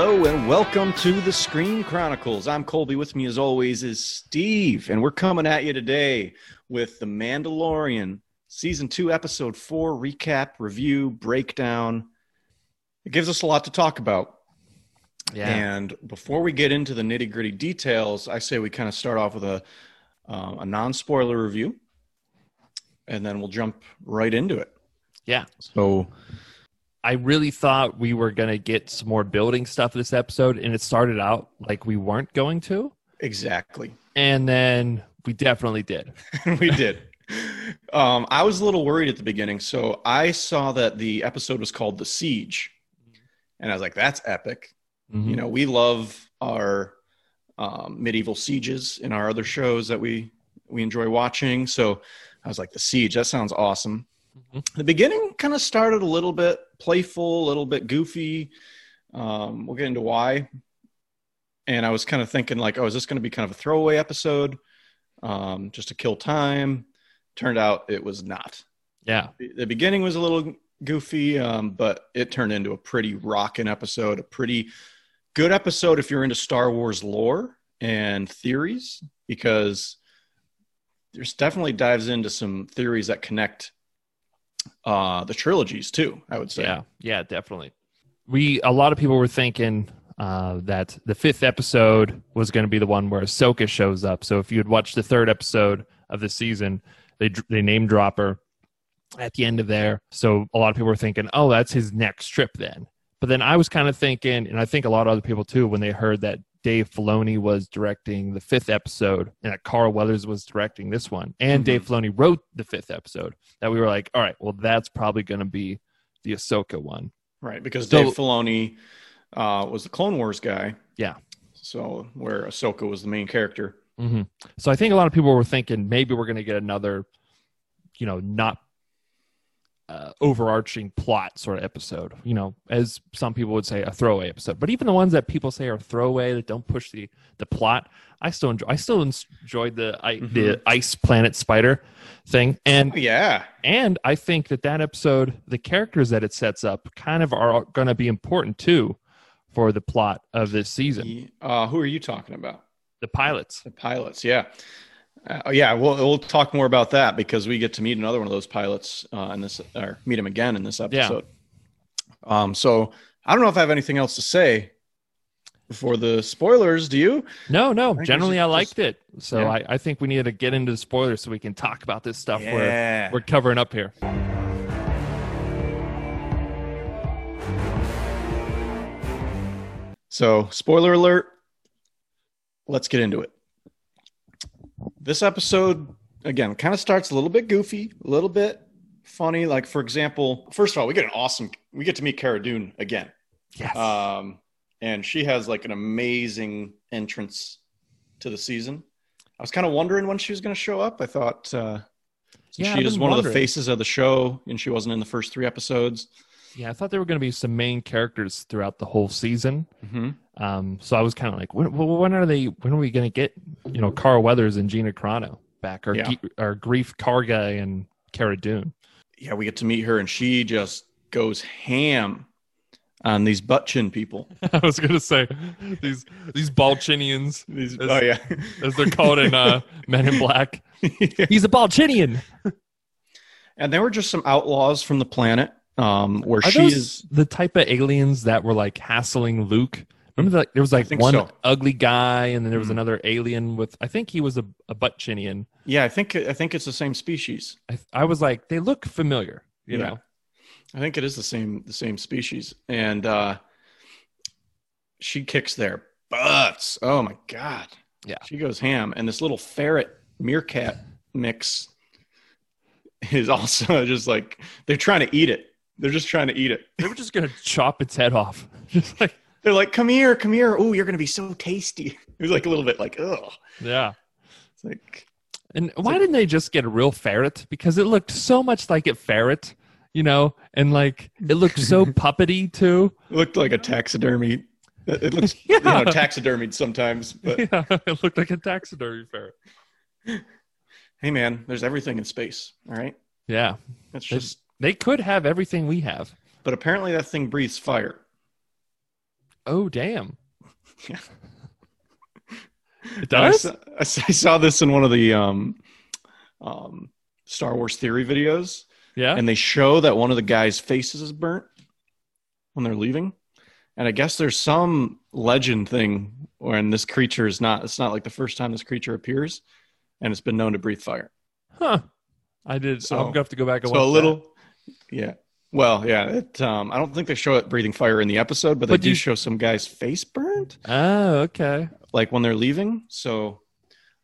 Hello and welcome to the Screen Chronicles. I'm Colby. With me, as always, is Steve, and we're coming at you today with The Mandalorian, Season 2, Episode 4 recap, review, breakdown. It gives us a lot to talk about. Yeah. And before we get into the nitty gritty details, I say we kind of start off with a, uh, a non spoiler review, and then we'll jump right into it. Yeah. So, I really thought we were going to get some more building stuff this episode, and it started out like we weren't going to. exactly. And then we definitely did. we did. Um, I was a little worried at the beginning. So I saw that the episode was called The Siege. And I was like, that's epic. Mhm. You know, we love our um, medieval sieges in our other shows that we, we enjoy watching. So I was like, The Siege, that sounds awesome. The beginning kind of started a little bit playful, a little bit goofy. Um, we'll get into why. And I was kind of thinking, like, oh, is this going to be kind of a throwaway episode? um, just to kill time. Turned out it was not. Yeah. The beginning was a little goofy, um, but it turned into a pretty rocking episode, a pretty good episode if you're into Star Wars lore and theories, because there's definitely dives into some theories that connect uh, the trilogies too. I would say. Yeah. Yeah, definitely. We, a lot of people were thinking uh, that the fifth episode was going to be the one where Ahsoka shows up. So if you had watched the third episode of the season, they, they name drop her at the end of there. So a lot of people were thinking, oh, that's his next trip then. But then I was kind of thinking, and I think a lot of other people too, when they heard that Dave Filoni was directing the fifth episode and that Carl Weathers was directing this one, and Mhm. Dave Filoni wrote the fifth episode, that we were like, all right, well, that's probably going to be the Ahsoka one. Right, because So- Dave Filoni uh, was the Clone Wars guy. Yeah. So where Ahsoka was the main character. hmm So I think a lot of people were thinking maybe we're going to get another, you know, not uh, overarching plot sort of episode. You know, as some people would say, a throwaway episode. But even the ones that people say are throwaway that don't push the the plot, I still enjoy. I still enjoyed the I, the Mhm. ice planet spider thing, and Yeah. and I think that that episode, the characters that it sets up, kind of are going to be important too for the plot of this season. Uh, who are you talking about? The pilots. The pilots. Yeah. Uh, yeah. We'll we'll talk more about that because we get to meet another one of those pilots uh, in this, or meet him again in this episode. Um. So I don't know if I have anything else to say before the spoilers. Do you? No, no. we Generally, I just- liked it. So Yeah. I, I think we need to get into the spoilers so we can talk about this stuff we're we're covering up here. So, spoiler alert. Let's get into it. This episode, again, kind of starts a little bit goofy, a little bit funny. Like, for example, first of all, we get an awesome, we get to meet Cara Dune again. Yes. Um, and she has like an amazing entrance to the season. I was kind of wondering when she was going to show up. I thought uh, Yeah, she is one of the faces of the show, and she wasn't in the first three episodes. Yeah, I thought there were going to be some main characters throughout the whole season. Mm-hmm. Um, so I was kind of like, when, when are they? When are we going to get you know Carl Weathers and Gina Carano back, or Yeah. Or Greef Karga and Cara Dune? yeah, we get to meet her, and she just goes ham on these butt chin people. I was going to say these these Balchinians, These, As- oh yeah, as they're called in uh, Men in Black. He's a Balchinian. and they were just some outlaws from the planet, um, where Are she is. the type of aliens that were like hassling Luke? Remember that there was like one so. ugly guy, and then there was Mhm. another alien with. I think he was a, a butt chinian. Yeah, I think I think it's the same species. I, I was like, they look familiar, you Yeah. know. I think it is the same the same species, and uh, she kicks their butts. Oh my god! Yeah. she goes ham, and this little ferret meerkat mix is also just like they're trying to eat it. They're just trying to eat it. They were just gonna chop its head off. Just like, They're like, "Come here, come here! Oh, you're gonna be so tasty." It was like a little bit like, "Ugh." yeah. It's like And why didn't they just get a real ferret? Because it looked so much like a ferret, you know, and like it looked so puppety too. it looked like a taxidermy. It looks, Yeah. you know, taxidermied sometimes. But yeah, it looked like a taxidermy ferret. hey, man, there's everything in space. All right, Yeah, that's There's- just. They could have everything we have. But apparently, that thing breathes fire. Oh damn! Yeah. It does. saw, I saw- I saw this in one of the um, um, Star Wars theory videos, Yeah. and they show that one of the guys' faces is burnt when they're leaving. And I guess there's some legend thing when this creature is not. It's not like the first time this creature appears, and it's been known to breathe fire. huh. I did. So- I'm gonna have to go back and So watch a little, yeah. Well, yeah. It. Um, I don't think they show it breathing fire in the episode, but they But do you- show some guy's face burned. Oh, okay. like when they're leaving. So,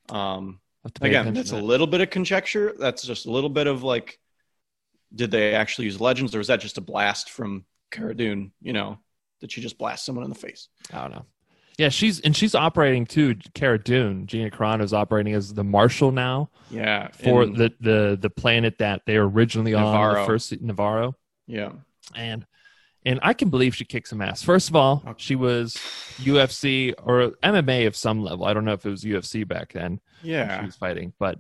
um, I'll have to pay again that's to a little bit of conjecture that's just a little bit of like did they actually use legends or was that just a blast from Cara Dune you know did she just blast someone in the face I don't know. Yeah, she's and she's operating too. Cara Dune, Gina Carano is operating as the marshal now yeah for the, the the planet that they were originally on the Nevarro. first se- Nevarro, yeah and and I can believe she kicks some ass. First of all, Okay. she was UFC or MMA of some level. I don't know if it was UFC back then. yeah she was fighting, but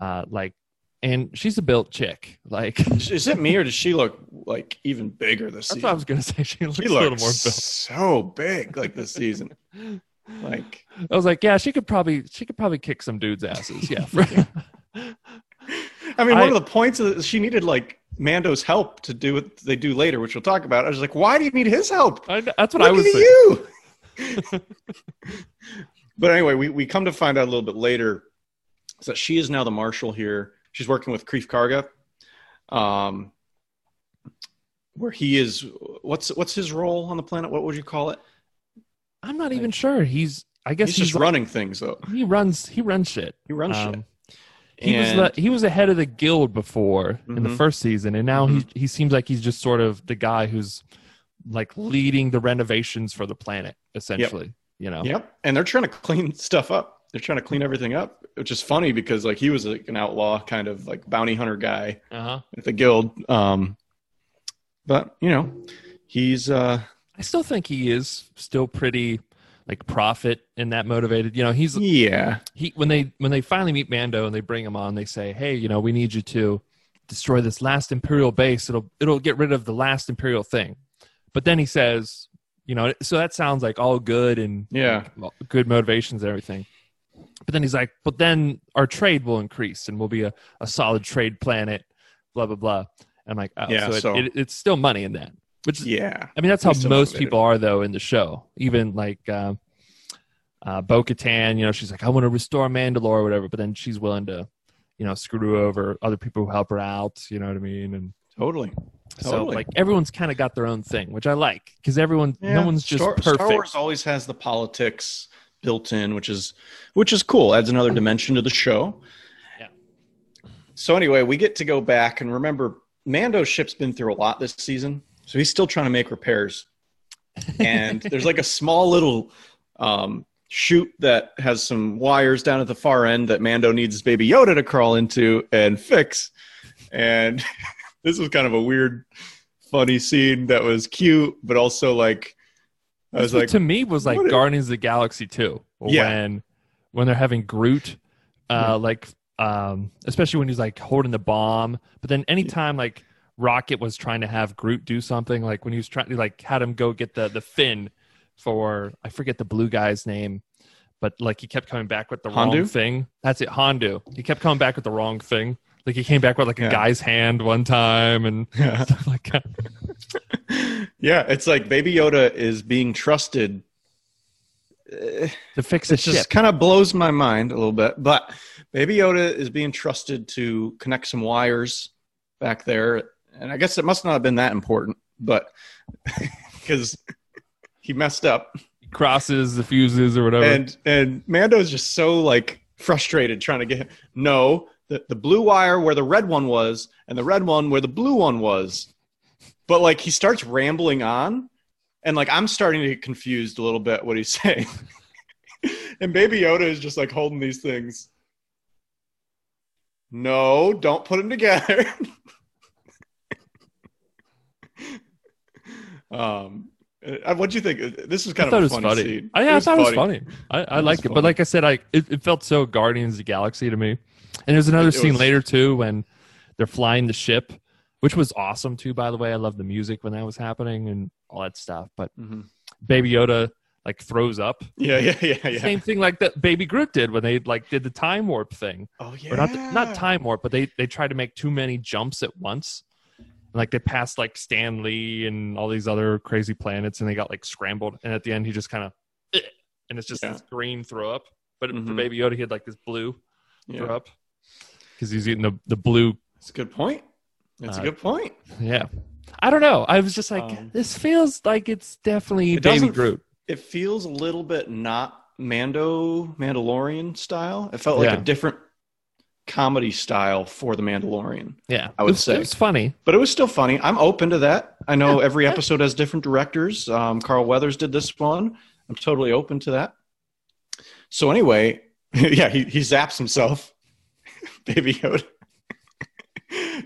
uh, like, and she's a built chick. Like is it me or does she look like even bigger this season I was gonna say. She looks she a little more built. so big like this season like I was like, yeah, she could probably she could probably kick some dudes' asses. Yeah. I mean I- one of the points is she needed like Mando's help to do what they do later which we'll talk about I was like why do you need his help I, that's what I was you. but anyway, we, we come to find out a little bit later that she is now the marshal here. She's working with Greef Karga, um, where he is. What's what's his role on the planet? What would you call it? I'm not even sure. He's I guess He's, he's, just running things though. he runs he runs shit. He runs shit. Um, He And- was the he was the head of the guild before in the Mhm. first season, and now he he seems like he's just sort of the guy who's like leading the renovations for the planet, essentially. You know, Yep, and they're trying to clean stuff up. They're trying to clean everything up, which is funny because like he was like an outlaw kind of like bounty hunter guy uh huh. at the guild. Um, but you know, he's uh, I still think he is still pretty like profit and that motivated. You know, he's yeah, he when they when they finally meet Mando and they bring him on, they say, "Hey, you know, we need you to destroy this last Imperial base. It'll it'll get rid of the last Imperial thing." But then he says, "You know, so that sounds like all good and Yeah. well, good motivations and everything." But then he's like, "But then our trade will increase and we'll be a, a solid trade planet." Blah blah blah. And I'm like, oh, Yeah, so, it, so- it, it's still money in that, which yeah. I mean, that's how most people are, though, in the show. Even like uh, uh, Bo Katan, you know, she's like, I want to restore Mandalore or whatever, but then she's willing to, you know, screw over other people who help her out. You know what I mean? And Totally. so, Totally. like, everyone's kind of got their own thing, which I like because everyone, no one's just Star, perfect. Star Wars always has the politics built in, which is which is cool. Adds another dimension to the show. Yeah. So anyway, we get to go back and remember Mando's ship's been through a lot this season, so he's still trying to make repairs. And there's like a small little um, chute that has some wires down at the far end that Mando needs his baby Yoda to crawl into and fix. And this was kind of a weird, funny scene that was cute, but also like I was like, to me was like Guardians of the Galaxy 2 Yeah. when when they're having Groot uh like um especially when he's like holding the bomb. But then anytime like Rocket was trying to have Groot do something like when he was trying to like had him go get the the fin for I forget the blue guy's name but like he kept coming back with the wrong thing. That's it Yondu he kept coming back with the wrong thing like he came back with like a Yeah. guy's hand one time and Yeah. stuff like that yeah, it's like Baby Yoda is being trusted. To fix It just kind of blows my mind a little bit, but Baby Yoda is being trusted to connect some wires back there, and I guess it must not have been that important, but because he messed up, crosses the fuses or whatever and and Mando's just so like frustrated trying to get him. no the the blue wire where the red one was and the red one where the blue one was, but like he starts rambling on, and like I'm starting to get confused a little bit what he's saying, and Baby Yoda is just like holding these things. No, don't put them together. um, uh, what'd you think? This is kind I of a funny, funny. scene. I, yeah, I thought it was funny. I, I It liked was it, but like I said, I it, it felt so Guardians of the Galaxy to me. And there's another scene was- later too when they're flying the ship, which was awesome too. By the way, I love the music when that was happening and all that stuff. But Mhm. Baby Yoda like throws up. Yeah, yeah, yeah, yeah. Same thing like that Baby Groot did when they like did the time warp thing. Oh yeah. Or not the, not time warp, but they they tried to make too many jumps at once. Like they passed like Stan Lee and all these other crazy planets, and they got like scrambled. And at the end, he just kind of, and it's just Yeah. this green throw up. But for Mhm. Baby Yoda, he had like this blue Yeah. throw up because he's eating the the blue. That's a good point. That's Uh, a good point. Yeah, I don't know. I was just like, Um, this feels like it's definitely It Baby doesn't- Groot. It feels a little bit not Mando Mandalorian style. It felt like Yeah. a different comedy style for the Mandalorian. Yeah, I would it was, say. it was funny. But it was still funny. I'm open to that. I know every episode has different directors. Um, Carl Weathers did this one. I'm totally open to that. So anyway, yeah, he, he zaps himself. Baby Yoda.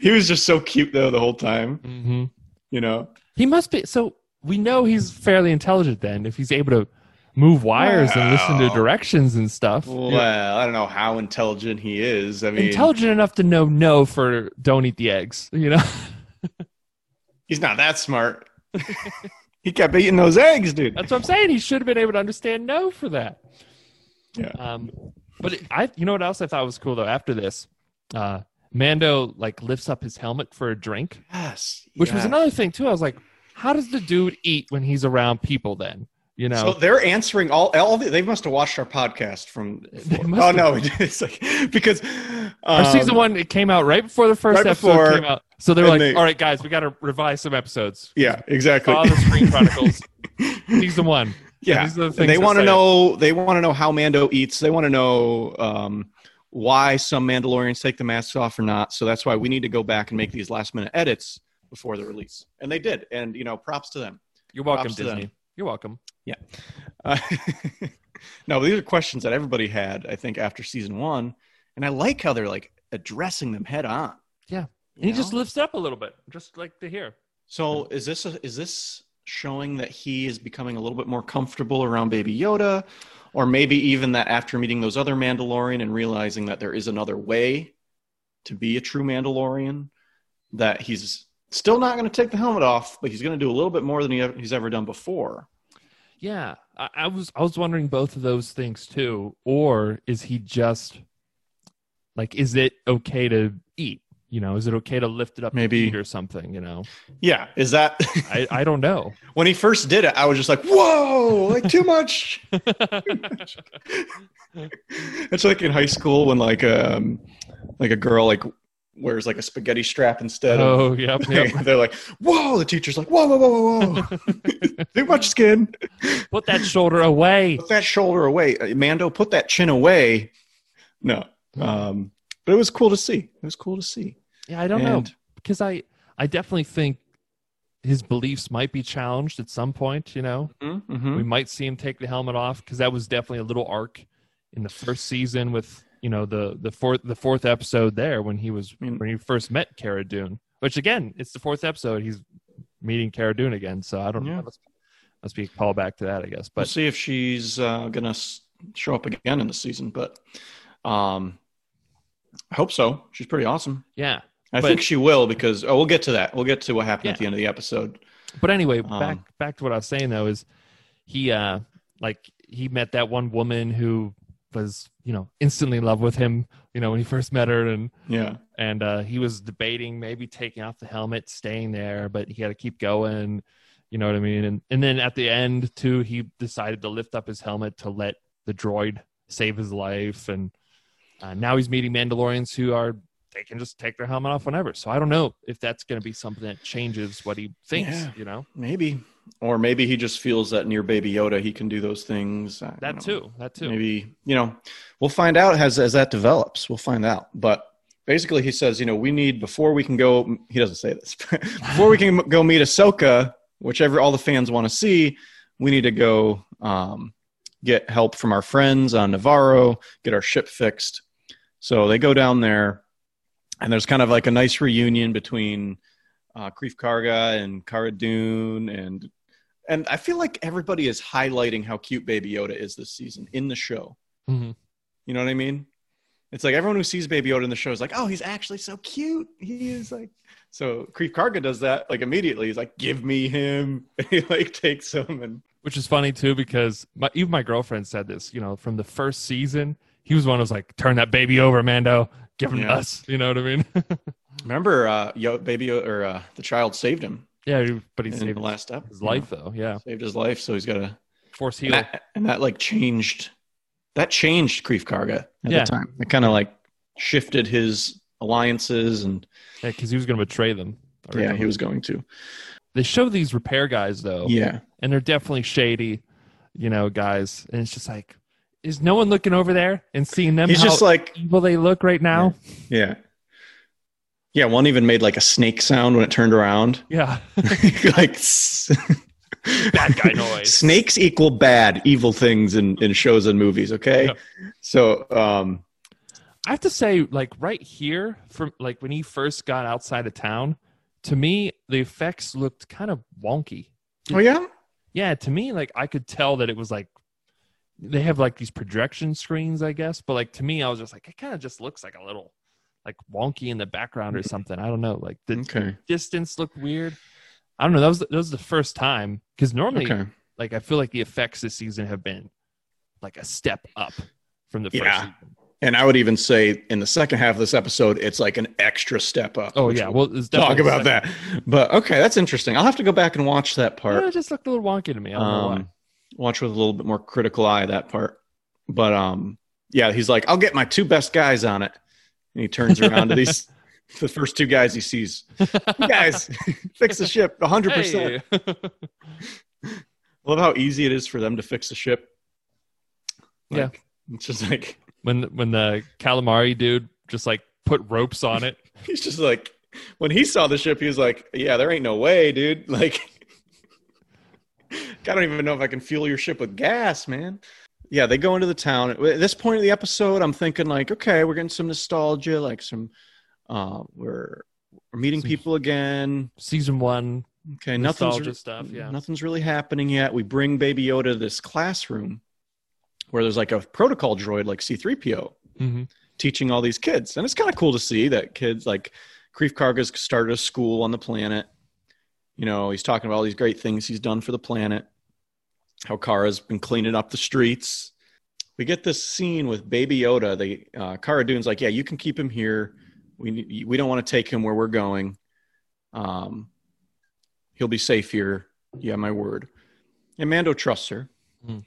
he was just so cute though the whole time, hmm you know. He must be. So we know he's fairly intelligent then, if he's able to move wires and listen to directions and stuff. Well, I don't know how intelligent he is. I mean, intelligent enough to know no for don't eat the eggs. You know. he's not that smart. he kept eating those eggs, dude. That's what I'm saying. He should have been able to understand no for that. Yeah. Um, but it, I, you know what else I thought was cool though. After this, uh, Mando like lifts up his helmet for a drink, Yes. which was another thing too. I was like, how does the dude eat when he's around people? Then you know. So they're answering all all the, they must have watched our podcast from Oh have. no, it's like because Our um, season one it came out right before the first right episode before, came out. So they're like, they- "All right, guys, we got to revise some episodes." Yeah, exactly. All the Screen Chronicles, season one. Yeah, these are the they want to know they want to know how Mando eats. They want to know um, why some Mandalorians take the masks off or not. So that's why we need to go back and make these last minute edits before the release, and they did. And you know, props to them. You're welcome, Props. Disney. You're welcome. Uh, no, these are questions that everybody had, I think, after season one, and I like how they're like addressing them head on. Yeah. And he just lifts up a little bit, just like to hear. So is this a, is this showing that he is becoming a little bit more comfortable around Baby Yoda, or maybe even that after meeting those other Mandalorian and realizing that there is another way to be a true Mandalorian, that he's still not going to take the helmet off, but he's going to do a little bit more than he ever, he's ever done before. Yeah, I, I was I was wondering both of those things too. Or is he just like, is it okay to eat? You know, is it okay to lift it up, Maybe. or something? You know, Yeah, is that I I don't know. when he first did it? I was just like, whoa, like too much. It's like in high school when like um like a girl like wears like a spaghetti strap instead of oh, yeah yep. they're like, whoa, the teacher's like, whoa, whoa, whoa, whoa, whoa. Too much skin. Put that shoulder away. Put that shoulder away. Uh, Mando, put that chin away. No. Um, but it was cool to see. It was cool to see. Yeah, I don't know because I I definitely think his beliefs might be challenged at some point. You know, Mhm. we might see him take the helmet off because that was definitely a little arc in the first season with you know the the fourth the fourth episode there when he was I mean- when he first met Cara Dune. Which again, it's the fourth episode. He's meeting Cara Dune again, so I don't Yeah. know. Must, must be a callback to that, I guess. we'll But see if she's uh, gonna show up again in the season. But um, I hope so. She's pretty awesome. yeah. I But- think she will because oh, we'll get to that. We'll get to what happened at the end of the episode. But anyway, Um, back back to what I was saying though is he uh like he met that one woman who was you know instantly in love with him you know when he first met her and Yeah. and uh he was debating maybe taking off the helmet staying there but he had to keep going you know what i mean and and then at the end too he decided to lift up his helmet to let the droid save his life and uh, now he's meeting mandalorians who are they can just take their helmet off whenever so i don't know if that's going to be something that changes what he thinks Yeah. you know Maybe, or maybe he just feels that near Baby Yoda he can do those things. I that know. too that too Maybe you know, we'll find out as as that develops. We'll find out. But basically, he says, you know, we need before we can go. He doesn't say this. before we can go meet Ahsoka, whichever all the fans want to see, we need to go um, get help from our friends on Nevarro, get our ship fixed. So they go down there, and there's kind of like a nice reunion between uh, Greef Karga and Cara Dune, and and I feel like everybody is highlighting how cute Baby Yoda is this season in the show. Mhm. You know what I mean? It's like everyone who sees Baby Yoda in the show is like, oh, he's actually so cute. He is like. So Greef Karga does that like immediately. He's like, give me him. he like takes him and Which is funny too because my, even my girlfriend said this. You know, from the first season, he was one who was like, "Turn that baby over, Mando. Give him to Yeah. us." You know what I mean? remember, uh, Yo, Baby or uh, the child saved him yeah, but he in saved the last step. his life though. Yeah, saved his life. So he's got to force and heal. that, and that like changed that changed Greef Karga at Yeah. the time. It kind of like shifted his alliances and Yeah, because he was going to betray them. yeah, he was going to. They show these repair guys though, Yeah. and they're definitely shady, you know, guys. And it's just like, is no one looking over there and seeing them? He's how just like evil they look right now. yeah. Yeah, one even made like a snake sound when it turned around. Yeah, like bad guy noise. Snakes equal bad, evil things in, in shows and movies, okay? Yeah. So um I have to say, like right here, from like when he first got outside of town, to me the effects looked kind of wonky. Oh yeah? Yeah, to me, like I could tell that it was like they have like these projection screens, I guess. But like to me, I was just like, it kind of just looks like a little like wonky in the background or mm-hmm. something. I don't know. Like the Okay. distance looked weird. I don't know. That was that was the first time because normally, Okay. like I feel like the effects this season have been like a step up from the first Yeah. season. And I would even say in the second half of this episode, it's like an extra step up. Oh yeah, we'll well, talk about that. But okay, that's interesting. I'll have to go back and watch that Yeah, part. it just looked a little wonky to me. I don't know um, why. Watch with a little bit more critical eye that part. But um, yeah, he's like, I'll get my two best guys on it. And he turns around to these the first two guys he sees. You guys, fix the ship 100%. Hey. Love how easy it is for them to fix the ship. Yeah. It's just like, when when the calamari dude just like put ropes on it. he's just like, when he saw the ship, he was like, yeah, there ain't no way, dude. Like, I don't even know if I can fuel your ship with gas, man. Yeah, they go into the town. At this point of the episode, I'm thinking like, okay, we're getting some nostalgia, like some, uh, we're we're meeting Some- people again. Season one, Okay, nothing's nostalgia stuff. Yeah, nothing's really happening yet. We bring Baby Yoda to this classroom where there's like a protocol droid, like C-3PO, hmm teaching all these kids, and it's kind of cool to see that kids like Greef Karga's started a school on the planet. You know, he's talking about all these great things he's done for the planet. How Cara's been cleaning up the streets. We get this scene with Baby Yoda. The uh, Cara Dune's like, "Yeah, you can keep him here. We we don't want to take him where we're going. Um, he'll be safe here. Yeah, my word." And Mando trusts her. Hmm.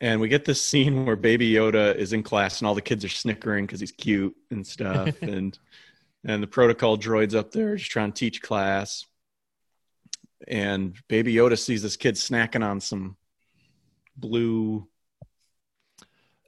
And we get this scene where Baby Yoda is in class, and all the kids are snickering because he's cute and stuff, and and the protocol droid's up there just trying to teach class. And Baby Yoda sees this kid snacking on some blue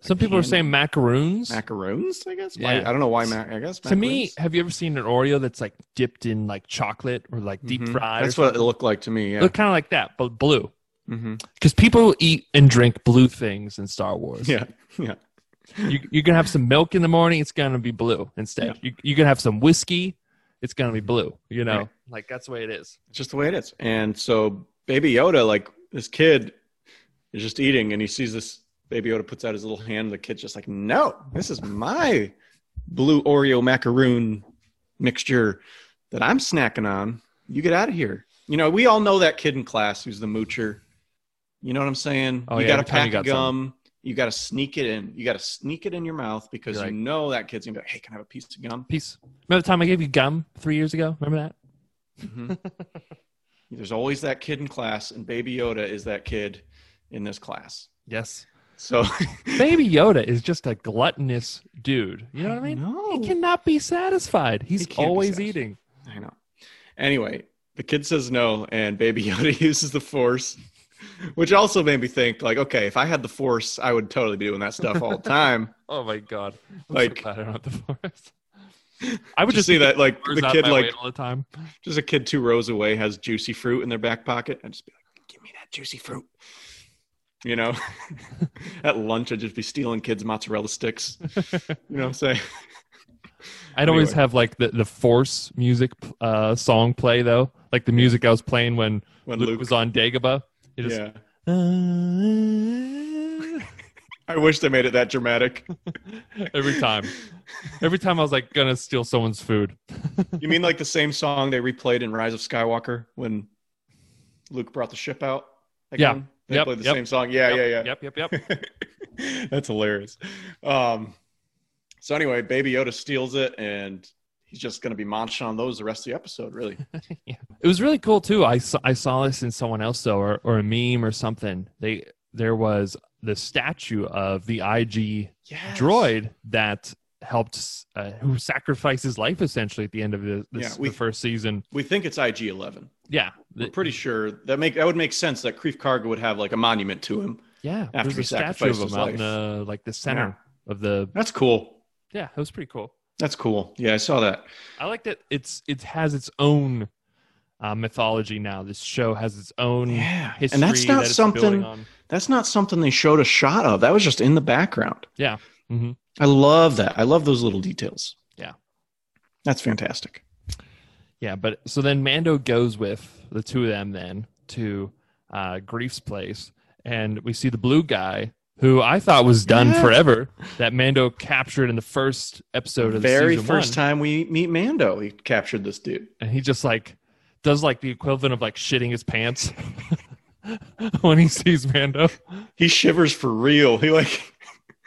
Some people are saying macaroons. macaroons. I guess. Why, Yeah. I don't know why. Mac- I guess to me, macaroons. have you ever seen an Oreo that's like dipped in like chocolate or like deep Mhm. fried? That's what it looked like to me. Yeah. Look kind of like that, but blue. hmm Because people eat and drink blue things in Star Wars. Yeah. Yeah. You, you can have some milk in the morning, it's going to be blue instead. Yeah. You, you can have some whiskey, it's going to be blue. You know, Right. like that's the way it is. It's just the way it is. And so Baby Yoda, like this kid is just eating and he sees this Baby Yoda puts out his little hand and the kid's just like, no, this is my blue Oreo macaroon mixture that I'm snacking on. You get out of here. You know, we all know that kid in class who's the moocher. You know what I'm saying? Oh, you yeah, got a every time you pack of got gum. You got to sneak it in. You got to sneak it in your mouth because You're you know that kid's gonna be like, "Hey, can I have a piece of gum?" Piece. Remember the time I gave you gum three years ago? Remember that? Mhm. There's always that kid in class, and Baby Yoda is that kid in this class. Yes. So Baby Yoda is just a gluttonous dude. You know what I mean? No. He cannot be satisfied. He's He always satisfied. eating. I know. Anyway, the kid says no, and Baby Yoda uses the Force, which also made me think, like, okay, if I had the Force, I would totally be doing that stuff all the time. Oh my god! I'm Like- so glad I don't have the force. I would Just just see that, like, the kid, like, all the time. just a kid two rows away has juicy fruit in their back pocket. I'd just be like, give me that juicy fruit. You know, at lunch, I'd just be stealing kids' mozzarella sticks. You know what I'm saying? I'd always have like the the force music uh, song play though, like the music I was playing when, When Luke, Luke, was on Dagobah. You just, yeah. I wish they made it that dramatic. Every time. Every time I was like gonna steal someone's food. You mean like the same song they replayed in Rise of Skywalker when Luke brought the ship out? Yeah. They Yep, played the yep. same song. Yeah, Yep, yeah, Yep, yep, yep. yeah. That's hilarious. Um, so anyway, Baby Yoda steals it, and he's just going to be munching on those the rest of the episode. Really, It was really cool too. I saw, I saw this in someone else though, or, or a meme or something. They there was the statue of the IG yes. droid that helped uh, who sacrificed his life essentially at the end of the, this, Yeah, we- the first season. We think it's IG Eleven. Yeah, The- pretty sure that make that would make sense that Greef Karga would have like a monument to him. yeah. after There's he a statue of him out in the like the center of the. That's cool. Yeah, that was pretty cool. That's cool. Yeah, I saw that. I like that it's it has its own uh, mythology now. This show has its own Yeah, history, and that's not that something. That's not something they showed a shot of. That was just in the background. Yeah. hmm I love that. I love those little details. Yeah. That's fantastic. Yeah, but so then Mando goes with the two of them then to uh, Greef's place, and we see the blue guy who I thought was done Yeah. forever. That Mando captured in the first episode of the Very season first one, time we meet Mando, he captured this dude. and he just like does like the equivalent of like shitting his pants when he sees Mando. He shivers for real. He like,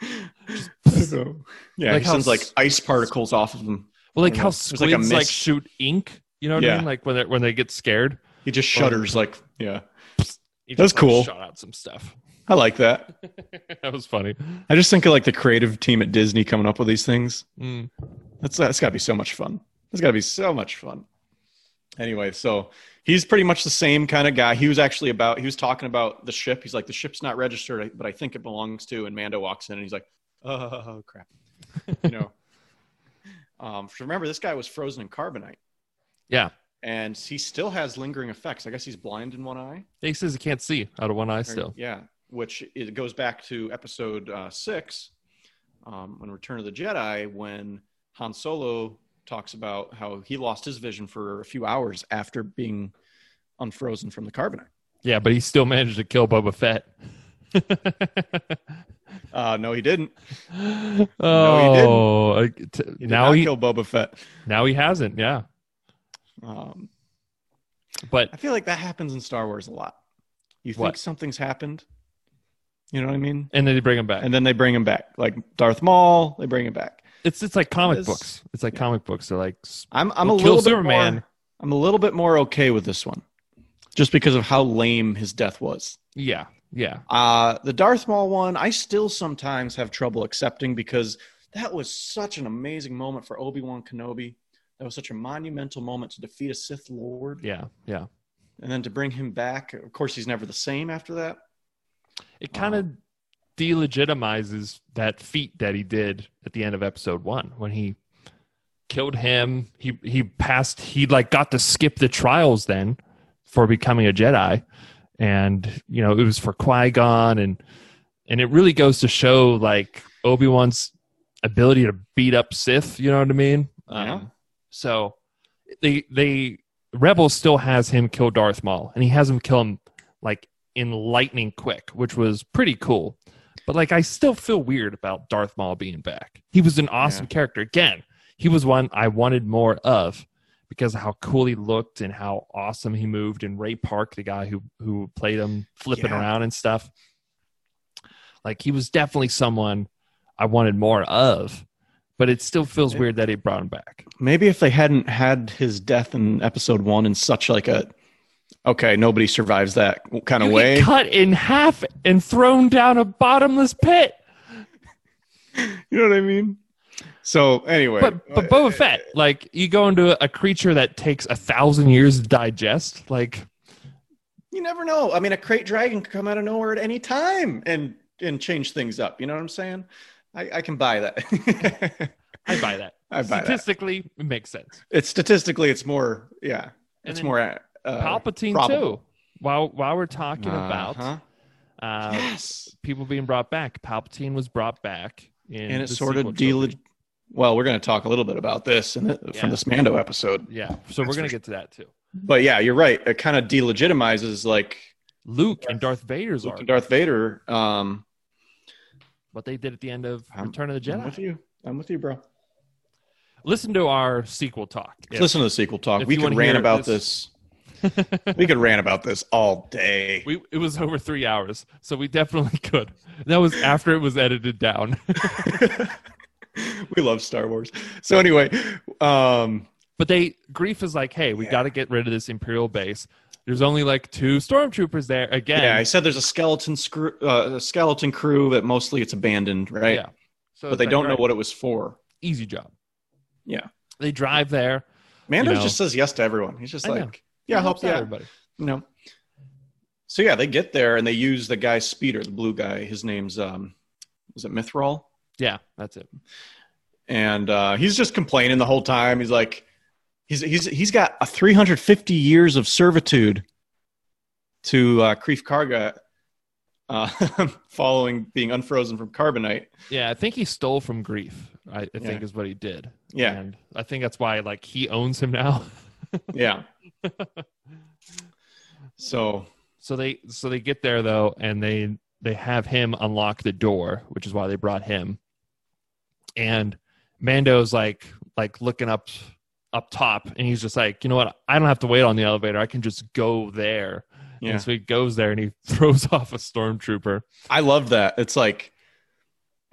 yeah, Like he sends like ice particles off of him. Well, like how like squids a like, shoot ink. You know what I mean? Like when they when they get scared. He just shudders. Like, yeah, He That's just, like, cool. shot out some stuff. I like that. that was funny. I just think of like the creative team at Disney coming up with these things. Mm. That's that's got to be so much fun. That's got to be so much fun. Anyway, so he's pretty much the same kind of guy. He was actually about. He was talking about the ship. He's like, the ship's not registered, but I think it belongs to. And Mando walks in and he's like, oh crap, you know. um, so remember, this guy was frozen in carbonite, Yeah. And he still has lingering effects. I guess he's blind in one eye. He says he can't see out of one eye still. Yeah, which it goes back to episode uh, six, um, when Return of the Jedi, when Han Solo talks about how he lost his vision for a few hours after being unfrozen from the carbonite. Yeah, but he still managed to kill Boba Fett. Uh, no, he didn't. oh, uh, t- He did now he killed Boba Fett. now he hasn't. Yeah, Um, but I feel like that happens in Star Wars a lot. You think What? something's happened, you know what I mean? and then they bring him back. And then they bring him back, like Darth Maul. They bring him back. it's it's like comic It's- books. It's like comic books. They're like I'm I'm Well, a little bit Superman. more. I'm a little bit more okay with this one, just because of how lame his death was. yeah, yeah, Uh, the Darth Maul one, I still sometimes have trouble accepting because that was such an amazing moment for Obi Wan Kenobi. That was such a monumental moment to defeat a Sith Lord, yeah, yeah. and then to bring him back. Of course, he's never the same after that. It kind of delegitimizes that feat that he did at the end of episode one when he killed him. He he passed. He like got to skip the trials then for becoming a Jedi, and you know it was for Qui Gon, and and it really goes to show like Obi Wan's ability to beat up Sith. You know what I mean? Yeah. Um, so they they Rebels still has him kill Darth Maul, and he has him kill him like in lightning quick, which was pretty cool. But like, I still feel weird about Darth Maul being back. He was an awesome character. Again, he was one I wanted more of because of how cool he looked and how awesome he moved. And Ray Park, the guy who who played him, flipping Yeah. around and stuff, like he was definitely someone I wanted more of. But it still feels weird that he brought him back. Maybe if they hadn't had his death in Episode One in such like a okay, nobody survives that kind of You way. cut in half and thrown down a bottomless pit. You know what I mean? So anyway, But but Boba Fett, like you go into a creature that takes a thousand years to digest, like you never know. I mean, a krayt dragon could come out of nowhere at any time and and change things up. You know what I'm saying? I, I can buy that. I buy that. I buy that. Statistically, it makes sense. It's statistically, it's more. Yeah, And it's more. Uh, Palpatine probable. too. While while we're talking about Uh-huh. uh, yes, people being brought back, Palpatine was brought back, in and it sort of deal. Well, we're going to talk a little bit about this in the, Yeah. from this Mando episode. Yeah, so we're gonna get to that too. But yeah, you're right. It kind of delegitimizes like Luke and Darth Vader's Luke arc. and Darth Vader. Um, what they did at the end of I'm- Return of the Jedi. I'm with Jedi. you. I'm with you, bro. Listen to our sequel talk. If- Listen to the sequel talk. We could rant about this- this. we could rant about this all day. we it was over three hours, so we definitely could. That was after it was edited down. we love Star Wars. So anyway, um, But they Greef is like, hey, we Yeah. got to get rid of this imperial base. There's only like two stormtroopers there again. yeah, I said there's a skeleton screw, uh, a skeleton crew that mostly it's abandoned, right? Yeah. So But they like, don't know alright, what it was for. easy job. Yeah. They drive there. Mando You know. just says yes to everyone. He's just I know. like, yeah, I'll help helps you out out. everybody. You know. So yeah, they get there and they use the guy's speeder, the blue guy. His name's um, is it Mythrol? Yeah, that's it. and uh, he's just complaining the whole time. He's like, he's he's he's got a 350 years of servitude to uh, Greef Karga, uh, following being unfrozen from carbonite. Yeah, I think he stole from Greef. I, I think Yeah. is what he did. Yeah, and I think that's why like he owns him now. yeah. so So they so they get there though, and they they have him unlock the door, which is why they brought him. And Mando's like like looking up up top, and he's just like, you know what? I don't have to wait on the elevator. I can just go there. yeah, And so he goes there and he throws off a stormtrooper. I love that. It's like,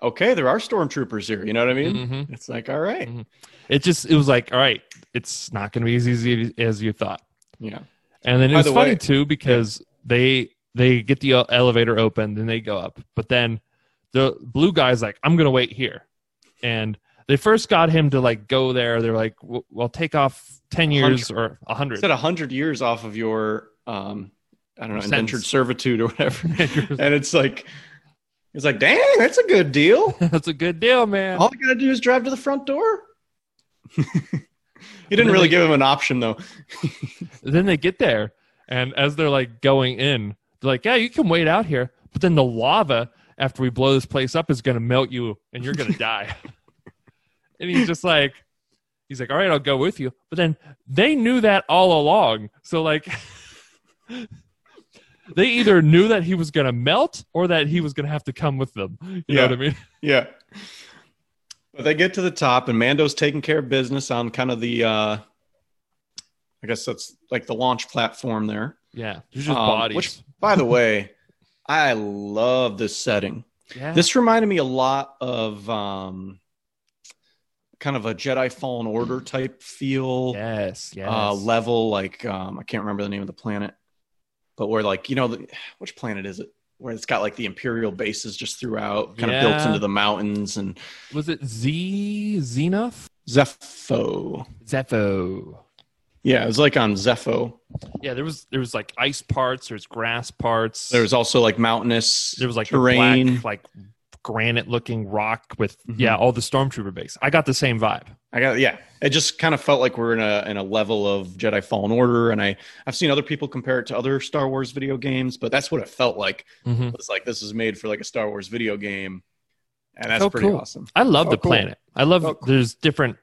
okay, there are stormtroopers here. You know what I mean? Mhm. It's like, all right. Mhm. It just it was like, all right, it's not going to be as easy as you thought. yeah, And then it was the funny way- too because they they get the elevator open, then they go up, but then the blue guy's like, "I'm gonna wait here," and they first got him to like go there. They're like, "Well, well take off ten years or a hundred. It's at hundred years off of your, um, I don't know, Sentence. indentured servitude or whatever. and it's like, it's like, dang, that's a good deal. That's a good deal, man. All you gotta do is drive to the front door. he didn't really they- give him an option though. Then they get there, and as they're like going in, they're like, "Yeah, you can wait out here," but then the lava after we blow this place up is gonna melt you, and you're gonna die. And he's just like, he's like, "All right, I'll go with you," but then they knew that all along, so like. They either knew that he was going to melt or that he was going to have to come with them. You know Yeah. what I mean? Yeah. But they get to the top and Mando's taking care of business on kind of the uh I guess that's like the launch platform there. Yeah. There's just Um, bodies. Which by the way, I love this setting. yeah. This reminded me a lot of um kind of a Jedi Fallen Order type feel. yes. Yes. uh, level like um, I can't remember the name of the planet, but where like you know the, which planet is it? Where it's got like the Imperial bases just throughout, kind of built into the mountains and was it Z Xenoth? Zeffo. Zeffo. Yeah, it was like on Zeffo. Yeah, there was there was like ice parts, there's grass parts. There was also like mountainous there was like terrain. black, like granite looking rock with Mhm. yeah, all the stormtrooper base. I got the same vibe. I got yeah. It just kind of felt like we're in a in a level of Jedi Fallen Order, and I I've seen other people compare it to other Star Wars video games, but that's what it felt like. Mhm. It's like this is made for like a Star Wars video game, and that's So pretty cool. awesome. I love Oh, the cool. planet. I love cool. there's different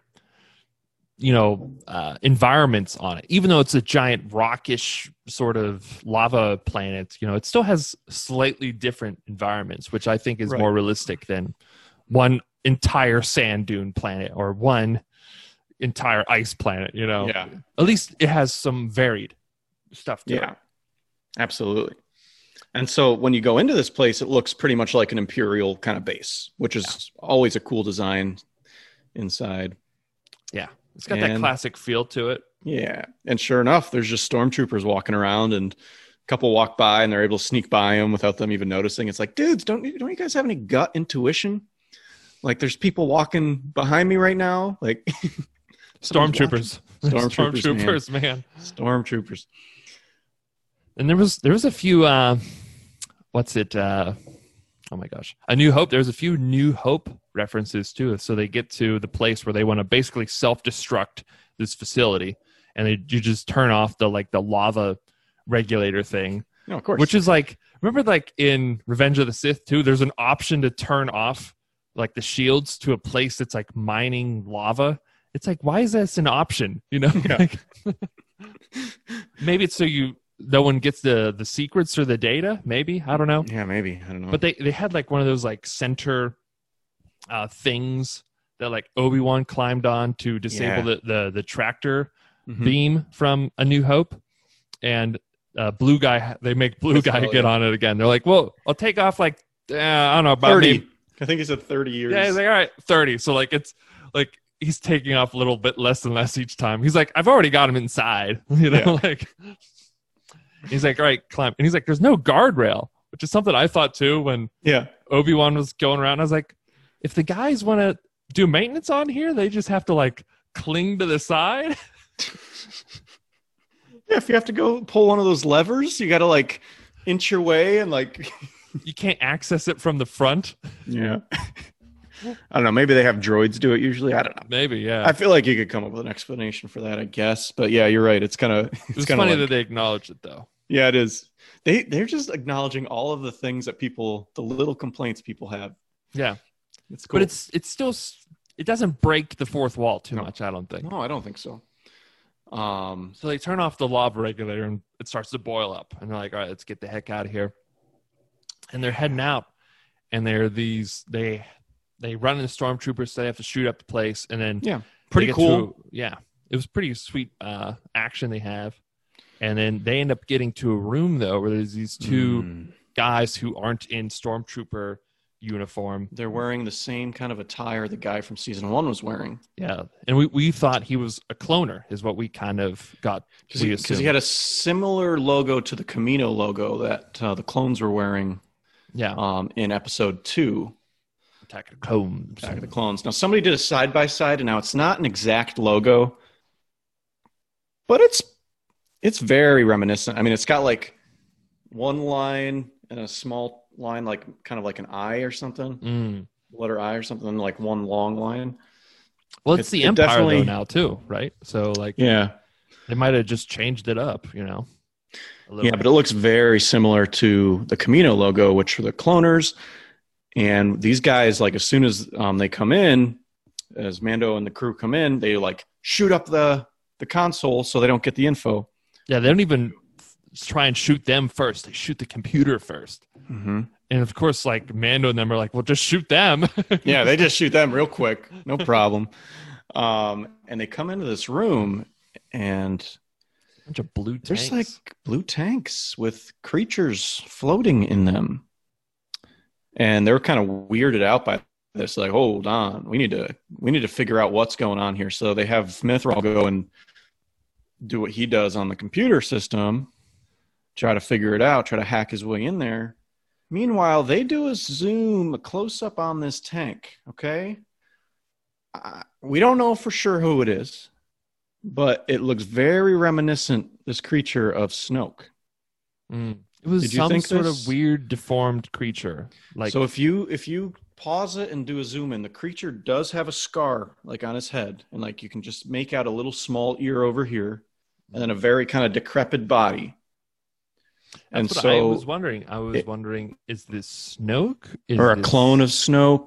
you know uh, environments on it. Even though it's a giant rockish sort of lava planet, you know, it still has slightly different environments, which I think is Right. more realistic than one entire sand dune planet or one entire ice planet, you know. Yeah. At least it has some varied stuff to Yeah, it. absolutely. And so when you go into this place, it looks pretty much like an imperial kind of base, which is always a cool design inside. It's got that classic feel to it. Yeah, and sure enough, there's just stormtroopers walking around, and a couple walk by, and they're able to sneak by them without them even noticing. It's like, dudes, don't you- don't you guys have any gut intuition? Like, there's people walking behind me right now. Like, Stormtroopers. Stormtroopers, Stormtroopers, man. stormtroopers. And there was there was a few uh what's it uh oh my gosh. A New Hope. There's a few New Hope references too. So they get to the place where they want to basically self-destruct this facility and they you just turn off the like the lava regulator thing. No, of course. Which is like remember like in Revenge of the Sith too, there's an option to turn off like the shields to a place that's like mining lava. It's like why is this an option? You know? Yeah. Like, maybe it's so you no one gets the the secrets or the data. Maybe I don't know. Yeah, maybe I don't know. But they they had like one of those like center uh, things that like Obi Wan climbed on to disable Yeah. the, the the tractor Mhm. beam from A New Hope, and uh, Blue Guy they make Blue That's Guy get yeah. on it again. They're like, well, I'll take off like uh, I don't know about thirty. maybe- I think he said thirty years. Yeah, he's like, all right, thirty. So like it's like he's taking off a little bit less and less each time. He's like, I've already got him inside. You know, like he's like, all right, climb. And he's like, there's no guardrail, which is something I thought too when yeah. Obi Wan was going around. I was like, if the guys want to do maintenance on here, they just have to like cling to the side. Yeah, if you have to go pull one of those levers, you got to like inch your way and like, You can't access it from the front. yeah. I don't know. Maybe they have droids do it usually. I don't know. Maybe, yeah. I feel like you could come up with an explanation for that, I guess. But yeah, you're right. It's kind of it it's kind funny of that they acknowledge it though. yeah, it is. They they're just acknowledging all of the things that people, the little complaints people have. Yeah, It's cool. but it's it's still it doesn't break the fourth wall too No. much. I don't think. no, I don't think so. Um, So they turn off the lava regulator and it starts to boil up. And they're like, all right, let's get the heck out of here. And they're heading out. And they're these they they run into stormtroopers, so they have to shoot up the place. And then Yeah, pretty cool. to- yeah. It was pretty sweet uh action they have. And then they end up getting to a room though where there's these two Mm. guys who aren't in stormtrooper uniform. They're wearing the same kind of attire the guy from season one was wearing Yeah. And we, we thought he was a cloner, is what we kind of got. because we he, 'cause he had a similar logo to the Kamino logo that uh, the clones were wearing Yeah. um, in episode two. Attack of the Clones. Attack of the Clones. Now somebody did a side by side, and now it's not an exact logo, but it's it's very reminiscent. I mean, it's got like one line and a small line, like kind of like an I or something, Mm. letter I or something, and like one long line. Well, it's, It's- the it Empire though now too, right? So like Yeah, they might have just changed it up, you know. yeah, but it looks very similar to the Kamino logo, which are the cloners. And these guys, like as soon as um, they come in, as Mando and the crew come in, they like shoot up the the console so they don't get the info. yeah, they don't even try and shoot them first. They shoot the computer first. Mm-hmm. And of course, like Mando and them are like, well, just shoot them. Yeah, they just shoot them real quick, no problem. Um, and they come into this room, and bunch of blue tanks. there's like blue tanks with creatures floating in them, and they're kind of weirded out by this. Like, hold on, we need to we need to figure out what's going on here. So they have Mythrol go and do what he does on the computer system, try to figure it out, try to hack his way in there. Meanwhile, they do a zoom, a close up on this tank. Okay, uh, we don't know for sure who it is, but it looks very reminiscent. This creature of Snoke. Mm. It was some sort this? of weird, deformed creature. Like so if you if you pause it and do a zoom in, the creature does have a scar like on his head, and like you can just make out a little small ear over here, and then a very kind of decrepit body. and that's what so, I was wondering. I was it- wondering, is this Snoke? Is or a clone of Snoke,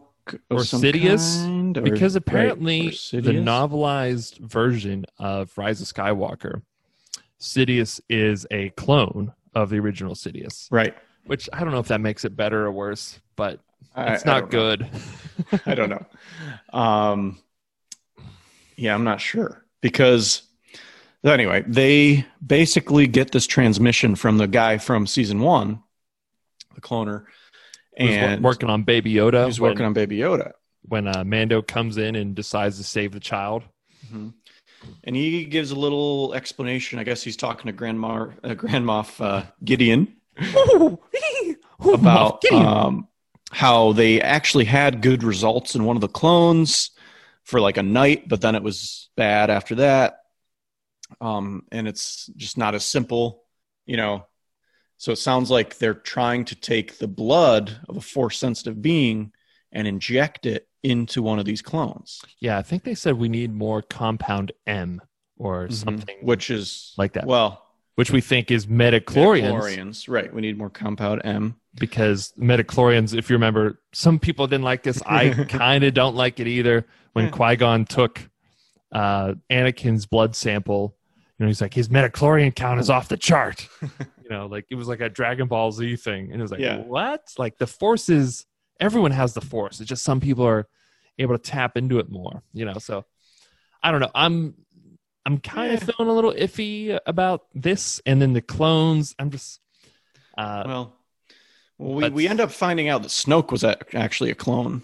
Or Sidious? kind, or- because right, apparently or the novelized version of Rise of Skywalker, Sidious is a clone of the original Sidious, right? which I don't know if that makes it better or worse, but it's I not don't good. I don't know. Um, yeah, I'm not sure because anyway, they basically get this transmission from the guy from season one, the cloner, and working on Baby Yoda. he's working on Baby Yoda. when uh, Mando comes in and decides to save the child. And he gives a little explanation. I guess he's talking to Grandma, uh, Grand Moff uh, Gideon about um, how they actually had good results in one of the clones for like a night, but then it was bad after that. Um, and it's just not as simple, you know. So it sounds like they're trying to take the blood of a force sensitive being and inject it into one of these clones, yeah, I think they said we need more compound M or something which is like that, well, which we think is metachlorians. Midichlorians. Right. We need more compound M. because metachlorians, if you remember, some people didn't like this. I kind of don't like it either. When Yeah. Qui Gon took uh, Anakin's blood sample, you know, he's like his metachlorian count is off the chart. you know, like it was like a Dragon Ball Z thing, and it was like, Yeah. what? Like the forces is everyone has the force. It's just some people are able to tap into it more. You know, so I don't know. I'm I'm kind of Yeah. feeling a little iffy about this, and then the clones. I'm just. Uh, well, we, we end up finding out that Snoke was actually a clone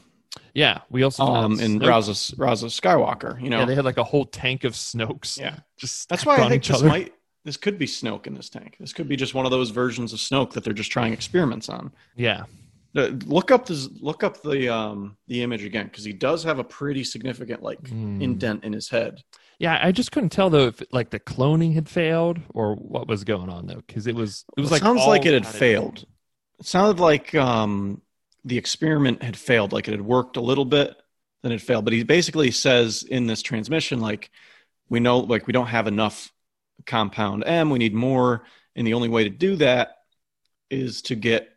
yeah, we also um, in Raza, Raza Skywalker. You know, Yeah, they had like a whole tank of Snokes. Yeah. just That's why I think this other. might this could be Snoke in this tank. This could be just one of those versions of Snoke that they're just trying experiments on. Yeah, Look up this. Look up the um the image again because he does have a pretty significant like Hmm. indent in his head. yeah. I just couldn't tell though if like the cloning had failed or what was going on though, because it was it was It like sounds like it had failed. It sounded like um the experiment had failed. Like it had worked a little bit, then it failed. But he basically says in this transmission like we know like we don't have enough compound M. We need more, and the only way to do that is to get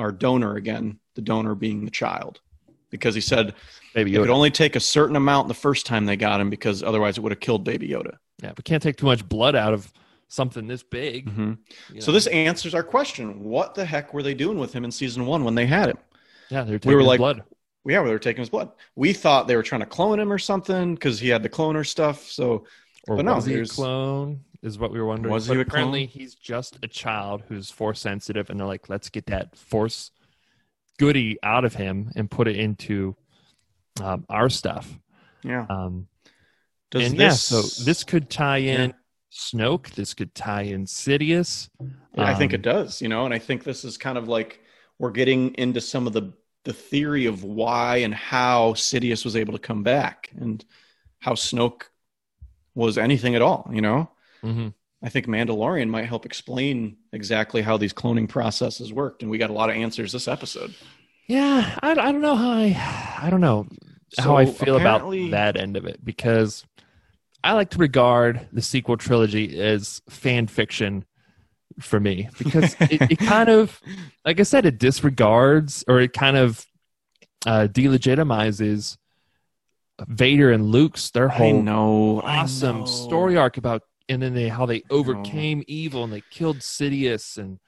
our donor again. The donor being the child, because he said Baby it could only take a certain amount the first time they got him, because otherwise it would have killed Baby Yoda. Yeah, we can't take too much blood out of something this big. Mhm. you So this answers our question: What the heck were they doing with him in season one when they had him? yeah, they're we taking were his like- blood. Yeah, they were taking his blood. We thought they were trying to clone him or something because he had the cloner stuff. So Or but no, was he a clone? Is what we were wondering. Was But he a apparently he's just a child who's force sensitive, and they're like, let's get that force goody out of him and put it into um, our stuff. yeah, Um, does and this? yeah, so this could tie in Yeah. Snoke. This could tie in Sidious. Yeah, I think Um, it does. You know, and I think this is kind of like we're getting into some of the the theory of why and how Sidious was able to come back and how Snoke was anything at all. You know, mhm. I think Mandalorian might help explain exactly how these cloning processes worked, and we got a lot of answers this episode. Yeah, I, I don't know how I I don't know how I feel about that end of it because I like to regard the sequel trilogy as fan fiction for me because it, it kind of like I said it disregards or it kind of uh, delegitimizes Vader and Luke's their whole know, awesome story arc about and then they how they overcame evil and they killed Sidious and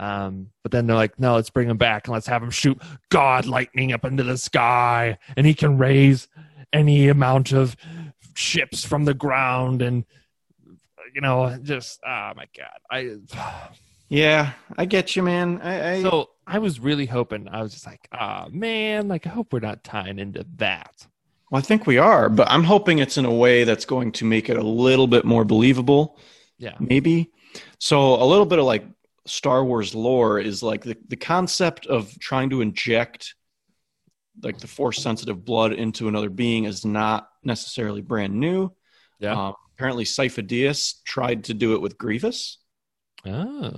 um but then they're like no let's bring him back and let's have him shoot god lightning up into the sky and he can raise any amount of ships from the ground and you know just oh my god i Yeah, I get you, man. I, I so i was really hoping i was just like ah man like i hope we're not tying into that Well, I think we are, but I'm hoping it's in a way that's going to make it a little bit more believable, yeah maybe. So a little bit of like Star Wars lore is like the, the concept of trying to inject like the force sensitive blood into another being is not necessarily brand new. yeah Um, apparently, Sifo-Dyas tried to do it with Grievous oh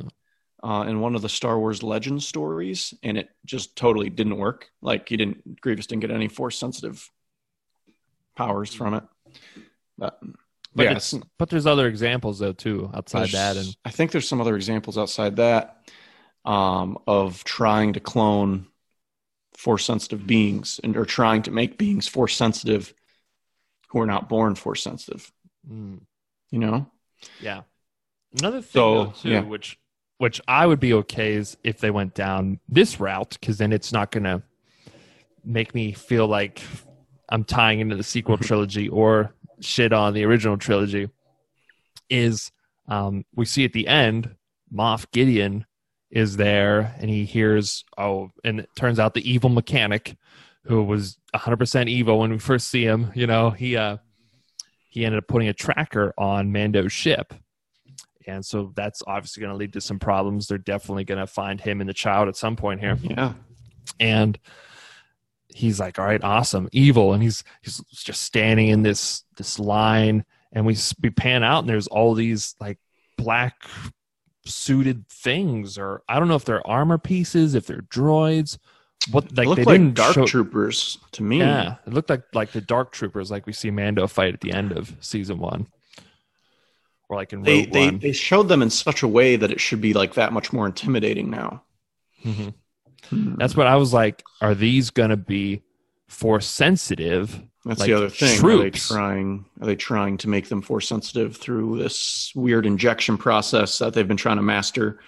uh, in one of the Star Wars Legends stories, and it just totally didn't work. Like he didn't Grievous didn't get any force sensitive powers from it. But, but, it's, but there's other examples though too outside there's- that and I think there's some other examples outside that um, of trying to clone force sensitive beings and or trying to make beings force sensitive who are not born force sensitive. mm. You know, Yeah. Another thing So, though, too, yeah. which which I would be okay is if they went down this route, because then it's not gonna make me feel like I'm tying into the sequel trilogy or shit on the original trilogy. Is um, we see at the end, Moff Gideon is there and he hears oh, and it turns out the evil mechanic who was 100% evil when we first see him. You know, he uh, he ended up putting a tracker on Mando's ship. And so that's obviously going to lead to some problems. They're definitely going to find him and the child at some point here. yeah, And he's like, "All right, awesome, evil." And he's he's just standing in this this line, and we we pan out, and there's all these like black suited things, or I don't know if they're armor pieces, if they're droids. What they like look they like didn't dark show- troopers to me. yeah, it looked like like the Dark Troopers, like we see Mando fight at the end of season one, or like in They, Rogue they One. they showed them in such a way that it should be like that much more intimidating now. Mhm. Hmm. That's what I was like. Are these going to be force sensitive, That's like, the other thing. Are they trying? Are they trying to make them force sensitive through this weird injection process that they've been trying to master?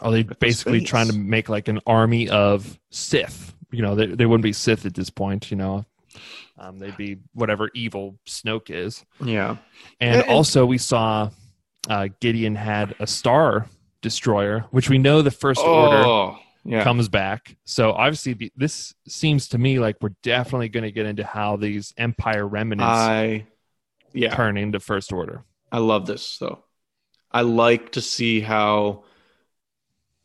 Are they basically space. trying to make like an army of Sith? You know, they, they wouldn't be Sith at this point. You know, um, they'd be whatever evil Snoke is. Yeah, And And- also, we saw uh, Gideon had a star destroyer, which we know the First Order Oh, yeah. comes back. So obviously, the, this seems to me like we're definitely going to get into how these Empire remnants I yeah, turn into First Order. I love this though. I like to see how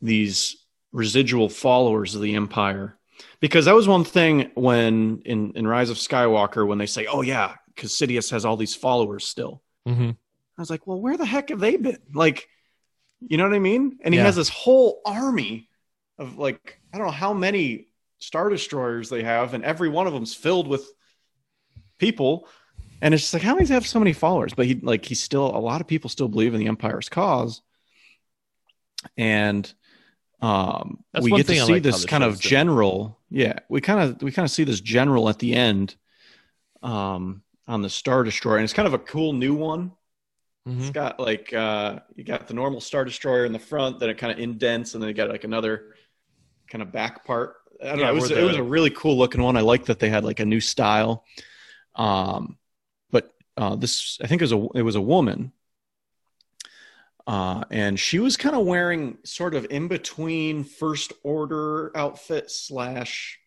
these residual followers of the Empire, because that was one thing when in in Rise of Skywalker when they say, "Oh yeah, because Sidious has all these followers still." hmm I was like, "Well, where the heck have they been?" Like, you know what I mean? And he Yeah. has this whole army of like I don't know how many star destroyers they have, and every one of them's filled with people. And it's just like, how does he have so many followers? But he like he's still a lot of people still believe in the Empire's cause. And um That's we get to see like this kind of general, yeah, we kind of we kind of see this general at the end um on the Star Destroyer, and it's kind of a cool new one. hmm It's got like uh you got the normal Star Destroyer in the front, then it kind of indents, and then you got like another kind of back part. I don't Yeah, know. It was where it was a really cool looking one. I like that they had like a new style. Um, but uh, this I think it was a it was a woman. Uh, and she was kind of wearing sort of in between first order outfit slash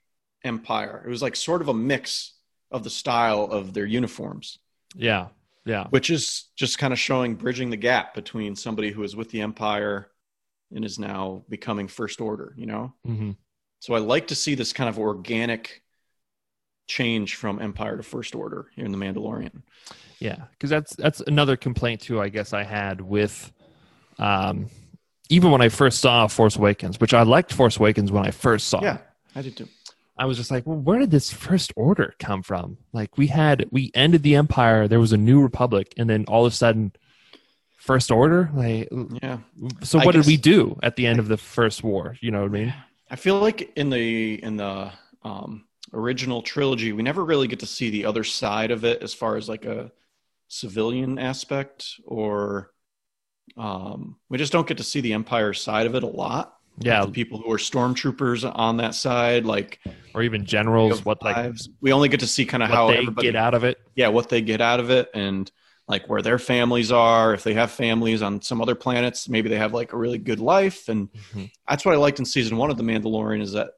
empire. It was like sort of a mix of the style of their uniforms Yeah, yeah, which is just kind of showing bridging the gap between somebody who is with the empire and is now becoming first order you know hmm so i like to see this kind of organic change from empire to first order here in the mandalorian yeah. Because that's that's another complaint too. I guess I had with, um, even when I first saw Force Awakens, which I liked Force Awakens when I first saw. yeah it. i did too I was just like, well, where did this first order come from? Like we had, we ended the empire. There was a new republic, and then all of a sudden, first order. Like, yeah so what did we do at the end of the first war? You know what I mean? i feel like in the in the um original trilogy we never really get to see the other side of it as far as like a civilian aspect or um we just don't get to see the empire side of it a lot Yeah, the people who are stormtroopers on that side, like or even generals. What like lives. we only get to see kind of how they everybody, get out of it? yeah, what they get out of it, and like where their families are. If they have families on some other planets, maybe they have like a really good life, and Mhm. that's what I liked in season one of The Mandalorian is that,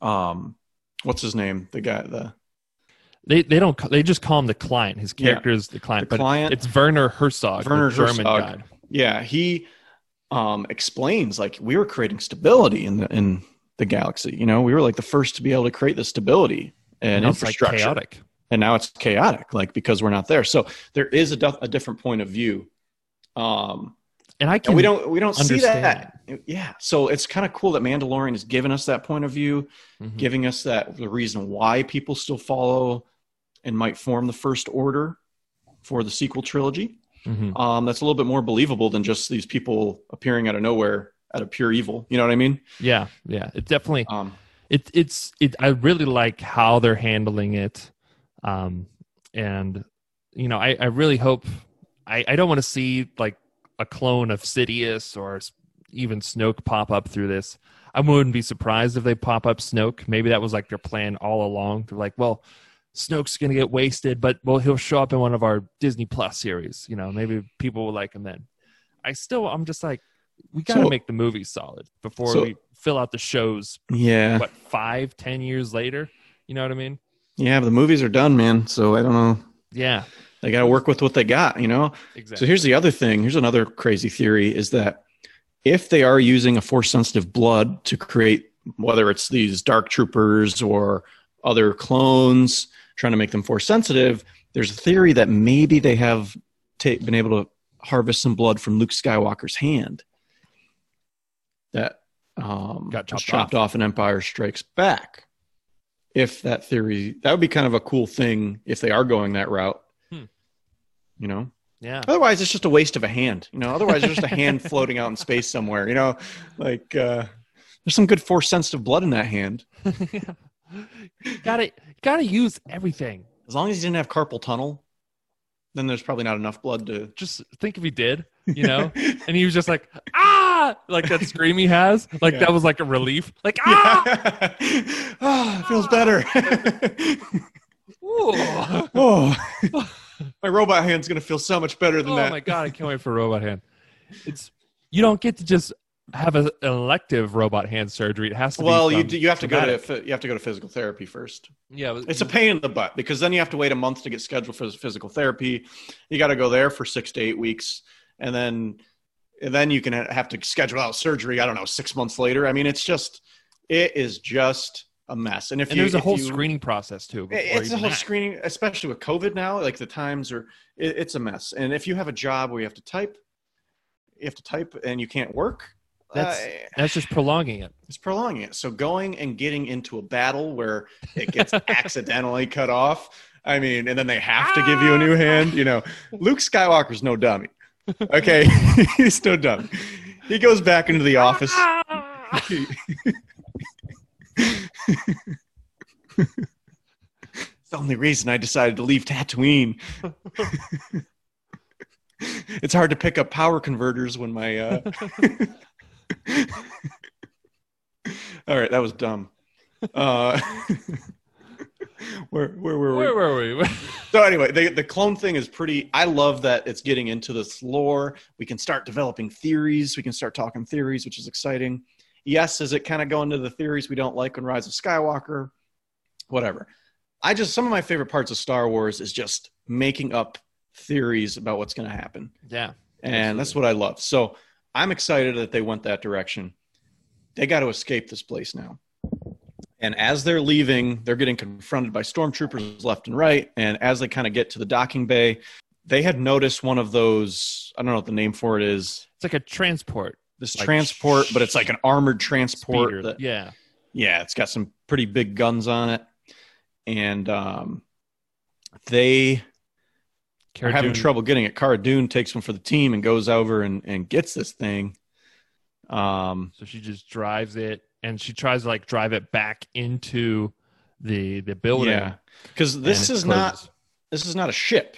um, what's his name? The guy, the They they don't. They just call him the client. His Yeah. character is the client, the but client. it's Werner Herzog, Werner German Herzog. guy. yeah, he um explains like we were creating stability in the in the galaxy. You know, we were like the first to be able to create the stability and Now it's like infrastructure. chaotic. And now it's chaotic like because we're not there. So there is a, a different point of view um And I can and we don't we don't see that. yeah. So it's kind of cool that mandalorian has given us that point of view Mhm. giving us that the reason why people still follow and might form the first order for the sequel trilogy. Mhm. um that's a little bit more believable than just these people appearing out of nowhere out of pure evil. You know what i mean? Yeah, yeah. It definitely um it it's it i really like how they're handling it um and you know i i really hope i i don't want to see like a clone of sidious or even snoke pop up through this. I wouldn't be surprised if they pop up snoke. Maybe that was like their plan all along. They're like well snoke's gonna get wasted but well he'll show up in one of our disney plus series. You know maybe people will like him then. I still i'm just like we gotta So- make the movie solid before So- we fill out the shows yeah. what five ten years later? You know what i mean yeah but the movies are done man so i don't know yeah they got to work with what they got you know Exactly. So here's the other thing. Here's another crazy theory is that if they are using a force sensitive blood to create whether it's these dark troopers or other clones trying to make them force sensitive, there's a theory that maybe they have ta- been able to harvest some blood from Luke Skywalker's hand that um, Got chopped chopped off in Empire Strikes Back. If that theory, that would be kind of a cool thing if they are going that route. Hmm. You know, yeah Otherwise, it's just a waste of a hand. You know, otherwise, it's just a hand floating out in space somewhere. You know, like uh, there's some good force sensitive blood in that hand. gotta gotta use everything as long as he didn't have carpal tunnel, then there's probably not enough blood to. Just think if he did, you know, and he was just like ah, like that scream he has, like Yeah. that was like a relief, like ah. oh, it feels better. Oh, my robot hand's gonna feel so much better than Oh that. Oh my god, I can't wait for robot hand. It's you don't get to just have a, an elective robot hand surgery. It has to well, be you do, you have to go to you have to go to physical therapy first. yeah. It's a pain in the butt because then you have to wait a month to get scheduled for physical therapy. You got to go there for six to eight weeks, and then and then you can have to schedule out surgery. I don't know, six months later. I mean, it's just it is just a mess. And if and you, there's a whole you- screening process too. it's a whole that. screening, especially with COVID now. Like the times are, it, it's a mess. And if you have a job where you have to type, you have to type, and you can't work. That's- uh, That's just prolonging it. it's prolonging it. So going and getting into a battle where it gets accidentally cut off. I mean, and then they have to give you a new hand. You know, Luke Skywalker's no dummy. Okay, he's no dumb. He goes back into the office. It's the only reason I decided to leave Tatooine. it's hard to pick up power converters when my. Uh... All right, that was dumb. Uh... where where were we? Where were we? So anyway, the the clone thing is pretty. I love that it's getting into this lore. We can start developing theories. We can start talking theories, which is exciting. Yes, is it kind of going to the theories we don't like in Rise of Skywalker? Whatever. I just some of my favorite parts of Star Wars is just making up theories about what's going to happen, yeah. and that's what I love. So I'm excited that they went that direction. They got to escape this place now. And as they're leaving, they're getting confronted by stormtroopers left and right. And as they kind of get to the docking bay, they had noticed one of those, I don't know what the name for it is, It's like a transport. this Like transport, but it's like an armored transport. That, yeah. yeah, it's got some pretty big guns on it. And um, they are having Dune- trouble getting it. Cara Dune takes one for the team and goes over and, and gets this thing. Um, So she just drives it and she tries to like drive it back into the the building. yeah, because this is not this is not a ship.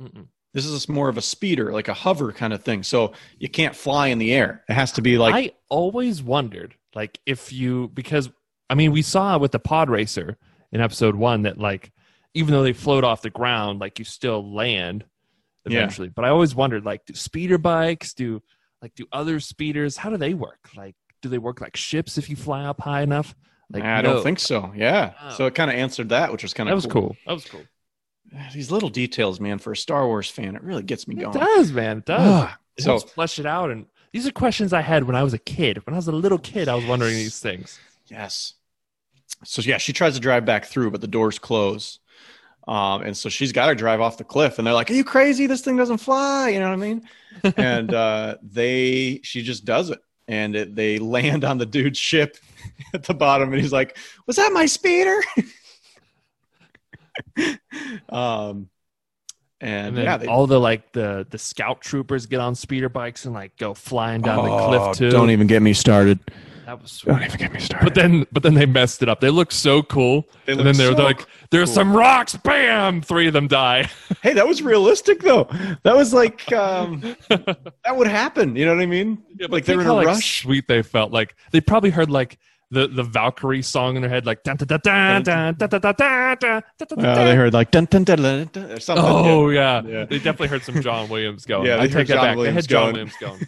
Mm-mm. This is more of a speeder, like a hover kind of thing. So you can't fly in the air. It has to be like I always wondered, like, if you because I mean, we saw with the pod racer in episode one that like even though they float off the ground, like you still land Yeah. eventually. But I always wondered, like, do speeder bikes do like do other speeders? How do they work? Like, do they work like ships if you fly up high enough? Like, I no. don't think so. Yeah. Oh. So it kind of answered that, which was kind of that was cool. That was cool. These little details, man, for a Star Wars fan, it really gets me It going. does, man. It does. It so helps flesh it out, and these are questions I had when I was a kid. When I was a little kid, I was wondering these things. yes. So yeah, she tries to drive back through, but the doors close. Um, and so she's got to drive off the cliff, and they're like, "Are you crazy? This thing doesn't fly." You know what I mean? and uh, they, she just does it, and it, they land on the dude's ship at the bottom, and he's like, "Was that my speeder?" um, and, And then yeah, they, all the like the the scout troopers get on speeder bikes and like go flying down the Oh, cliff too. Don't even get me started. That was sweet. Don't even get me started. But then but then they messed it up. They look so cool. They and look then they're so like, there's cool. some rocks, bam, three of them die. hey, that was realistic though. That was like um, that would happen. You know what I mean? Yeah, like they think were in how, a like, rush. Sweet they felt like they probably heard like the the Valkyrie song in their head, like dun, dun, dun, dun, dun, dun, dun, dun, dun, dun, dun, dun, Uh, dun. they heard like dun dun dun dun, dun or something. Oh yeah. Yeah. they definitely heard some John Williams going. Yeah, they I heard take that John back. Williams they had John going. Williams going.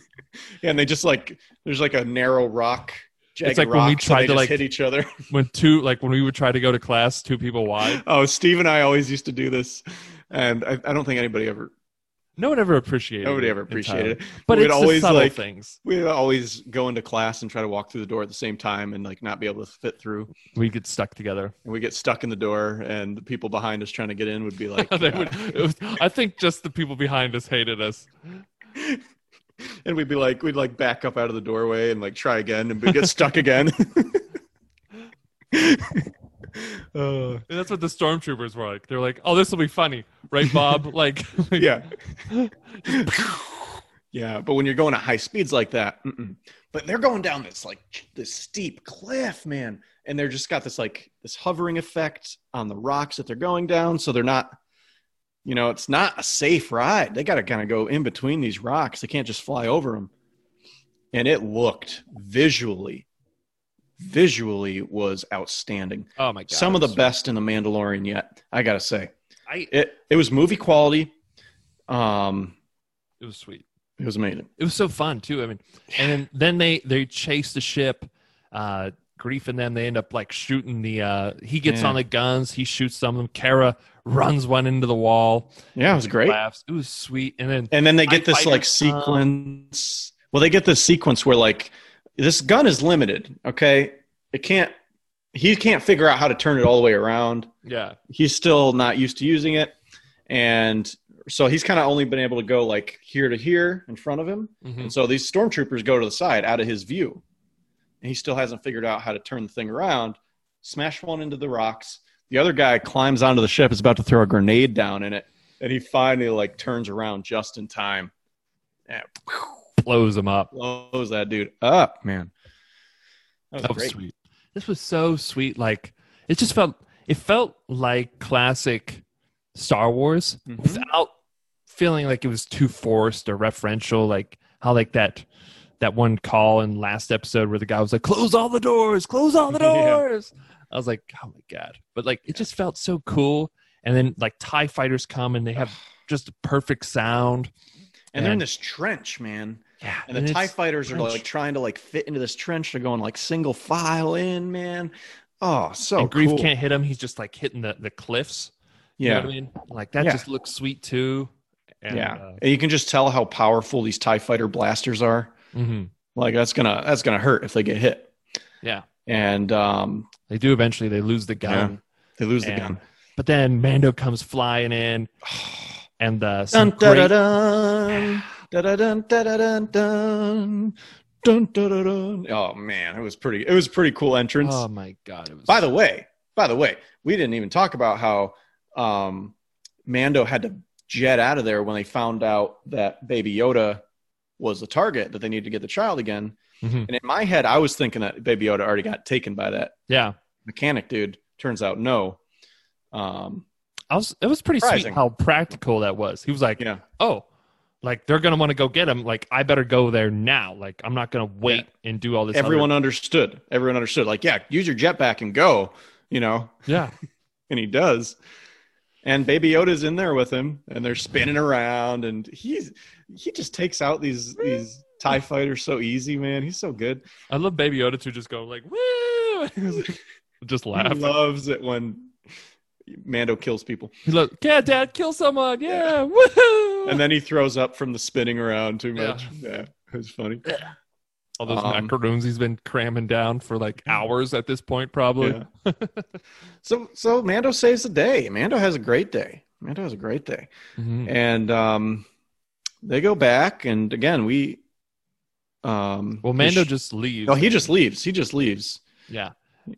Yeah, and they just like there's like a narrow rock. Jagged like when we tried to, like- hit each other. When two like when we would try to go to class, two people wide. Oh, Steve and I always used to do this, and I, I don't think anybody ever, No one ever appreciated. nobody ever appreciated it. But we'd it's always like things. we'd always go into class and try to walk through the door at the same time and like not be able to fit through. We get stuck together. And we get stuck in the door, and the people behind us trying to get in would be like, would- was- I think just the people behind us hated us. and we'd be like, we'd like back up out of the doorway and like try again, and we'd get stuck again. uh, And that's what the stormtroopers were like. They're like, "Oh, this will be funny, right, Bob?" like, yeah, Yeah, but when you're going at high speeds like that, mm-mm. but they're going down this like this steep cliff, man, and they're just got this like this hovering effect on the rocks that they're going down, so they're not, you know, it's not a safe ride. They got to kind of go in between these rocks. They can't just fly over them. And it looked visually, visually was outstanding. Oh my god! Some of the best in the Mandalorian yet, I gotta say. I, It it was movie quality. Um, it was sweet. it was amazing. It was so fun too. I mean, and then, then they they chase the ship. Uh, Greef and them they end up like shooting the. Uh, he gets Yeah. on the guns. He shoots some of them. Cara runs one into the wall. Yeah, it was great. Laughs. It was sweet. And then And then they get TIE this like fighters come. sequence. Well, they get this sequence where like this gun is limited. Okay, it can't. He can't figure out how to turn it all the way around. yeah, He's still not used to using it, and so he's kind of only been able to go like here to here in front of him. Mhm. And so these stormtroopers go to the side out of his view. And he still hasn't figured out how to turn the thing around. Smash one into the rocks. The other guy climbs onto the ship, is about to throw a grenade down in it. And he finally like turns around just in time. And blows them up. blows that dude up, man. That was That was great. sweet. This was so sweet. Like it just felt. It felt like classic Star Wars Mhm. without feeling like it was too forced or referential. Like how like that that one call in last episode where the guy was like, "Close all the doors, close all the Yeah. doors." I was like, "Oh my god!" But like it just felt so cool. And then like Tie fighters come and they have just a perfect sound. And they're in this trench, man. Yeah, And the TIE fighters are like trying to like fit into this trench. They're going like single file in, man. Oh, so and Greef cool. can't hit him. He's just like hitting the the cliffs. You know yeah. what I mean? Like that Yeah. just looks sweet too. And, yeah. uh, And you can just tell how powerful these TIE fighter blasters are. Mhm. Like that's gonna that's gonna hurt if they get hit. Yeah. And um They do eventually. They lose the gun. they lose the gun. But then Mando comes flying in, and uh, some great, dun dun dun dun dun da dun. Oh man, it was pretty it was a pretty cool entrance. oh my god! It was by the way, by the way, we didn't even talk about how um Mando had to jet out of there when they found out that Baby Yoda was the target that they needed to get the child again. Mhm. And in my head, I was thinking that Baby Yoda already got taken by that yeah. mechanic dude. Turns out no. Um, I was. It was pretty Surprising. sweet how practical that was. He was like, yeah, "Oh, like they're gonna want to go get him. Like I better go there now. Like I'm not gonna wait and do all this." everyone other- understood. Everyone understood. Like, yeah, use your jetpack and go. You know, yeah. and he does. And Baby Yoda's in there with him, and they're spinning around, and he's he just takes out these these Tie fighters so easy, man. He's so good. I love Baby Yoda to just go like, "Woo!" He just He laugh. loves it when Mando kills people, He's like, "Yeah, Dad, kill someone. Yeah, woohoo!" and then he throws up from the spinning around too Yeah. much. Yeah, it was funny. all those um, macaroons he's been cramming down for like hours at this point, probably. Yeah. so so Mando saves the day. Mando has a great day. Mando has a great day. Mhm. and um, they go back and again we um Well, Mando sh- just leaves. oh he just leaves he just leaves yeah,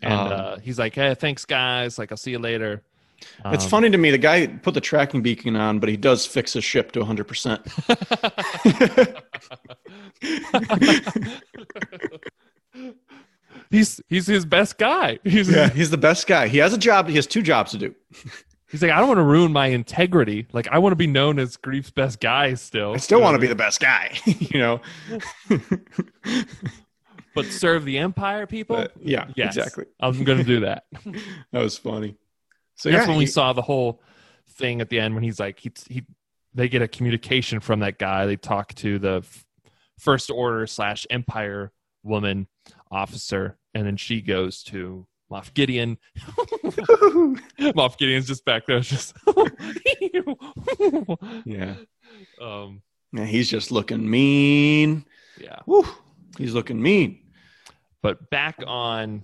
and Um, uh, he's like, "Hey, thanks, guys. Like, I'll see you later." it's Um, funny to me the guy put the tracking beacon on but he does fix his ship to 100% he's he's his best guy. He's yeah he's the best guy he has a job he has two jobs to do he's like, I don't want to ruin my integrity. Like, I want to be known as Greef's best guy still. i still want to be the best guy you know but serve the empire, people. but yeah Yes. exactly I'm going to do that. that was funny so That's yeah when we saw the whole thing at the end when he's like he he they get a communication from that guy. They talk to the f- first order slash empire woman officer, and then she goes to Moff Gideon. Moff Gideon's just back there, just yeah um yeah he's just looking mean yeah. Woo, he's looking mean But back on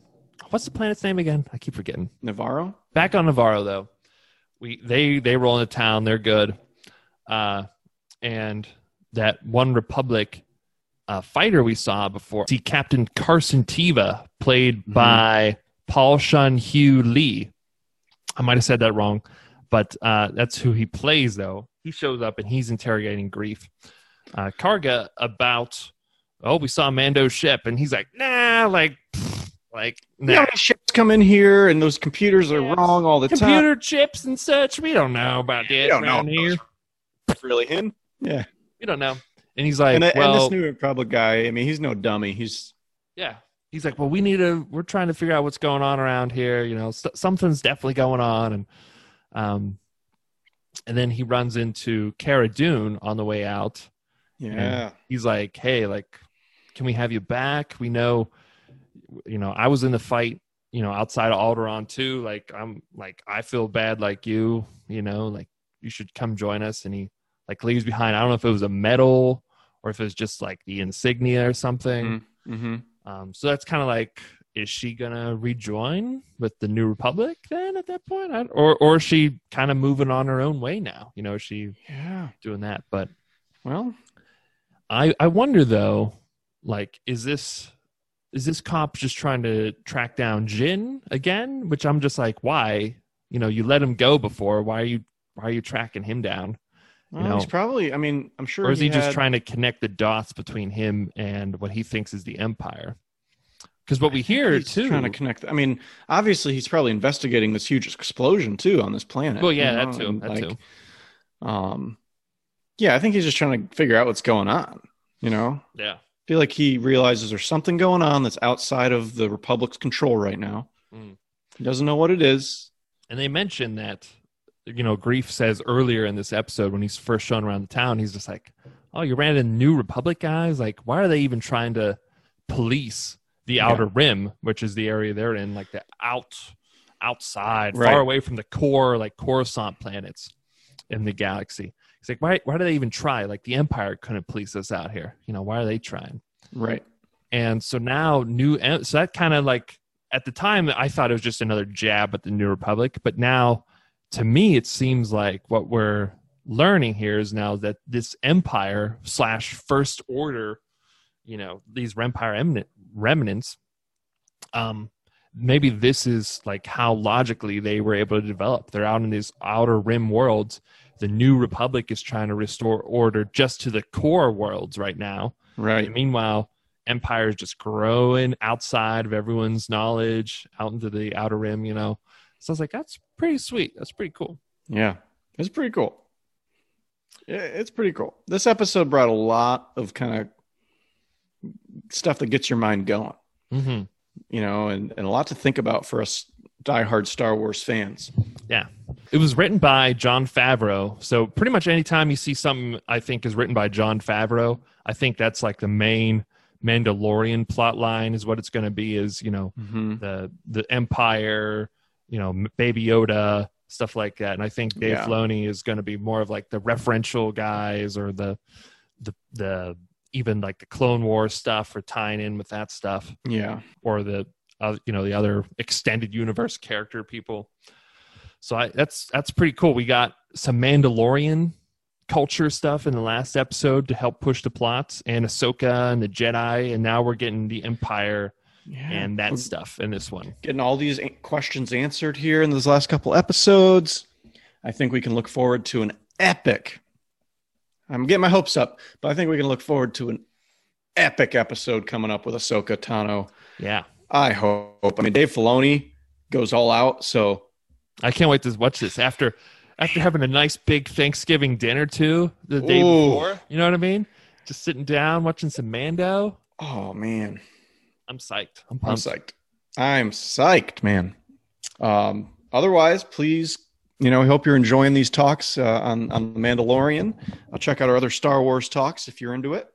what's the planet's name again? I keep forgetting. nevarro back on Nevarro though, we they they roll into town. They're good, uh, and that one Republic uh, fighter we saw before, see Captain Carson Teva, played Mhm. by Paul Sun-Hyung Lee. I might have said that wrong, but uh, that's who he plays though. He shows up and he's interrogating Greef. uh, Karga about, oh, we saw Mando's ship, and he's like, nah, like, pfft, like, nah. Yeah, ships come in here and those computers are Yeah. wrong all the time. Computer chips and such. We don't know about that You don't know around here. if those are really him. Yeah. We don't know. And he's like, and, and well, this new Republic guy, I mean, he's no dummy. He's yeah. He's like, well, we need to. We're trying to figure out what's going on around here. You know, s- something's definitely going on, and um, and then he runs into Cara Dune on the way out. yeah. He's like, hey, like, can we have you back? We know, you know, I was in the fight, you know, outside of Alderaan too. Like, I'm like, I feel bad, like you, you know, like you should come join us. And he like leaves behind. I don't know if it was a medal or if it was just like the insignia or something. Mm-hmm. Um, so that's kind of like, is she gonna rejoin with the New Republic then at that point, I, or or is she kind of moving on her own way now? You know, is she Yeah. doing that? But Well, I I wonder though, like, is this is this cop just trying to track down Din again? Which I'm just like, why? You know, you let him go before. Why are you why are you tracking him down? Well, know. he's probably. I mean, I'm sure. Or is he, just had- trying to connect the dots between him and what he thinks is the Empire? Because what we hear He's too. trying to connect. I mean, obviously, he's probably investigating this huge explosion too on this planet. well, yeah, you that too. That like, too. Um, yeah, I think he's just trying to figure out what's going on. You know, Yeah. I feel like he realizes there's something going on that's outside of the Republic's control right now. Mm. He doesn't know what it is. And they mentioned that, you know, Greef says earlier in this episode when he's first shown around the town, he's just like, "Oh, you ran into New Republic guys. Like, why are they even trying to police the Yeah. Outer Rim, which is the area they're in, like the out outside, Right. far away from the core, like Coruscant planets in the galaxy?" He's like, "Why? Why do they even try? Like, the Empire couldn't police us out here. You know, why are they trying?" Right. And so now new so that kind of like at the time I thought it was just another jab at the New Republic, but now to me it seems like what we're learning here is now that this empire slash first order, you know, these empire remnant, remnants, um, maybe this is like how logically they were able to develop. They're out in these outer rim worlds. The New Republic is trying to restore order just to the core worlds right now. Right. And meanwhile, Empire is just growing outside of everyone's knowledge, out into the outer rim, you know. So I was like, that's pretty sweet. That's pretty cool. Yeah, it's pretty cool. Yeah, it's pretty cool. This episode brought a lot of kind of stuff that gets your mind going, Mm-hmm. you know, and, and a lot to think about for us diehard Star Wars fans. Yeah. It was written by Jon Favreau. So pretty much anytime you see something I think is written by Jon Favreau, I think that's like the main Mandalorian plot line is what it's going to be is, you know, Mm-hmm. the the Empire, you know, Baby Yoda, stuff like that. And I think Dave Yeah. Filoni is going to be more of like the referential guys or the the the even like the Clone War stuff or tying in with that stuff Yeah. or the uh, you know the other extended universe character people. So I, that's that's pretty cool. We got some Mandalorian culture stuff in the last episode to help push the plots, and Ahsoka and the Jedi, and now we're getting the Empire Yeah. and that We're stuff in this one. getting all these questions answered here in these last couple episodes. I think we can look forward to an epic. I'm getting my hopes up, but I think we can look forward to an epic episode coming up with Ahsoka Tano. Yeah, I hope. I mean, Dave Filoni goes all out, so I can't wait to watch this after after having a nice big Thanksgiving dinner too the day Ooh. before. You know what I mean? Just sitting down watching some Mando. oh man, I'm psyched. I'm I'm psyched. I'm psyched, man. Um, otherwise, please, you know, I hope you're enjoying these talks uh, on on the Mandalorian. I'll check out our other Star Wars talks if you're into it.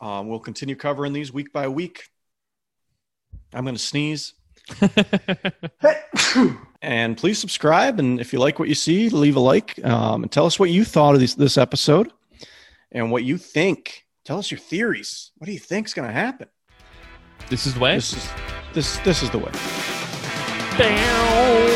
Um, we'll continue covering these week by week. I'm going to sneeze. and please subscribe. And if you like what you see, leave a like um, and tell us what you thought of this, this episode and what you think. Tell us your theories. What do you think is going to happen? This is the way. This is this this is the way. Bow.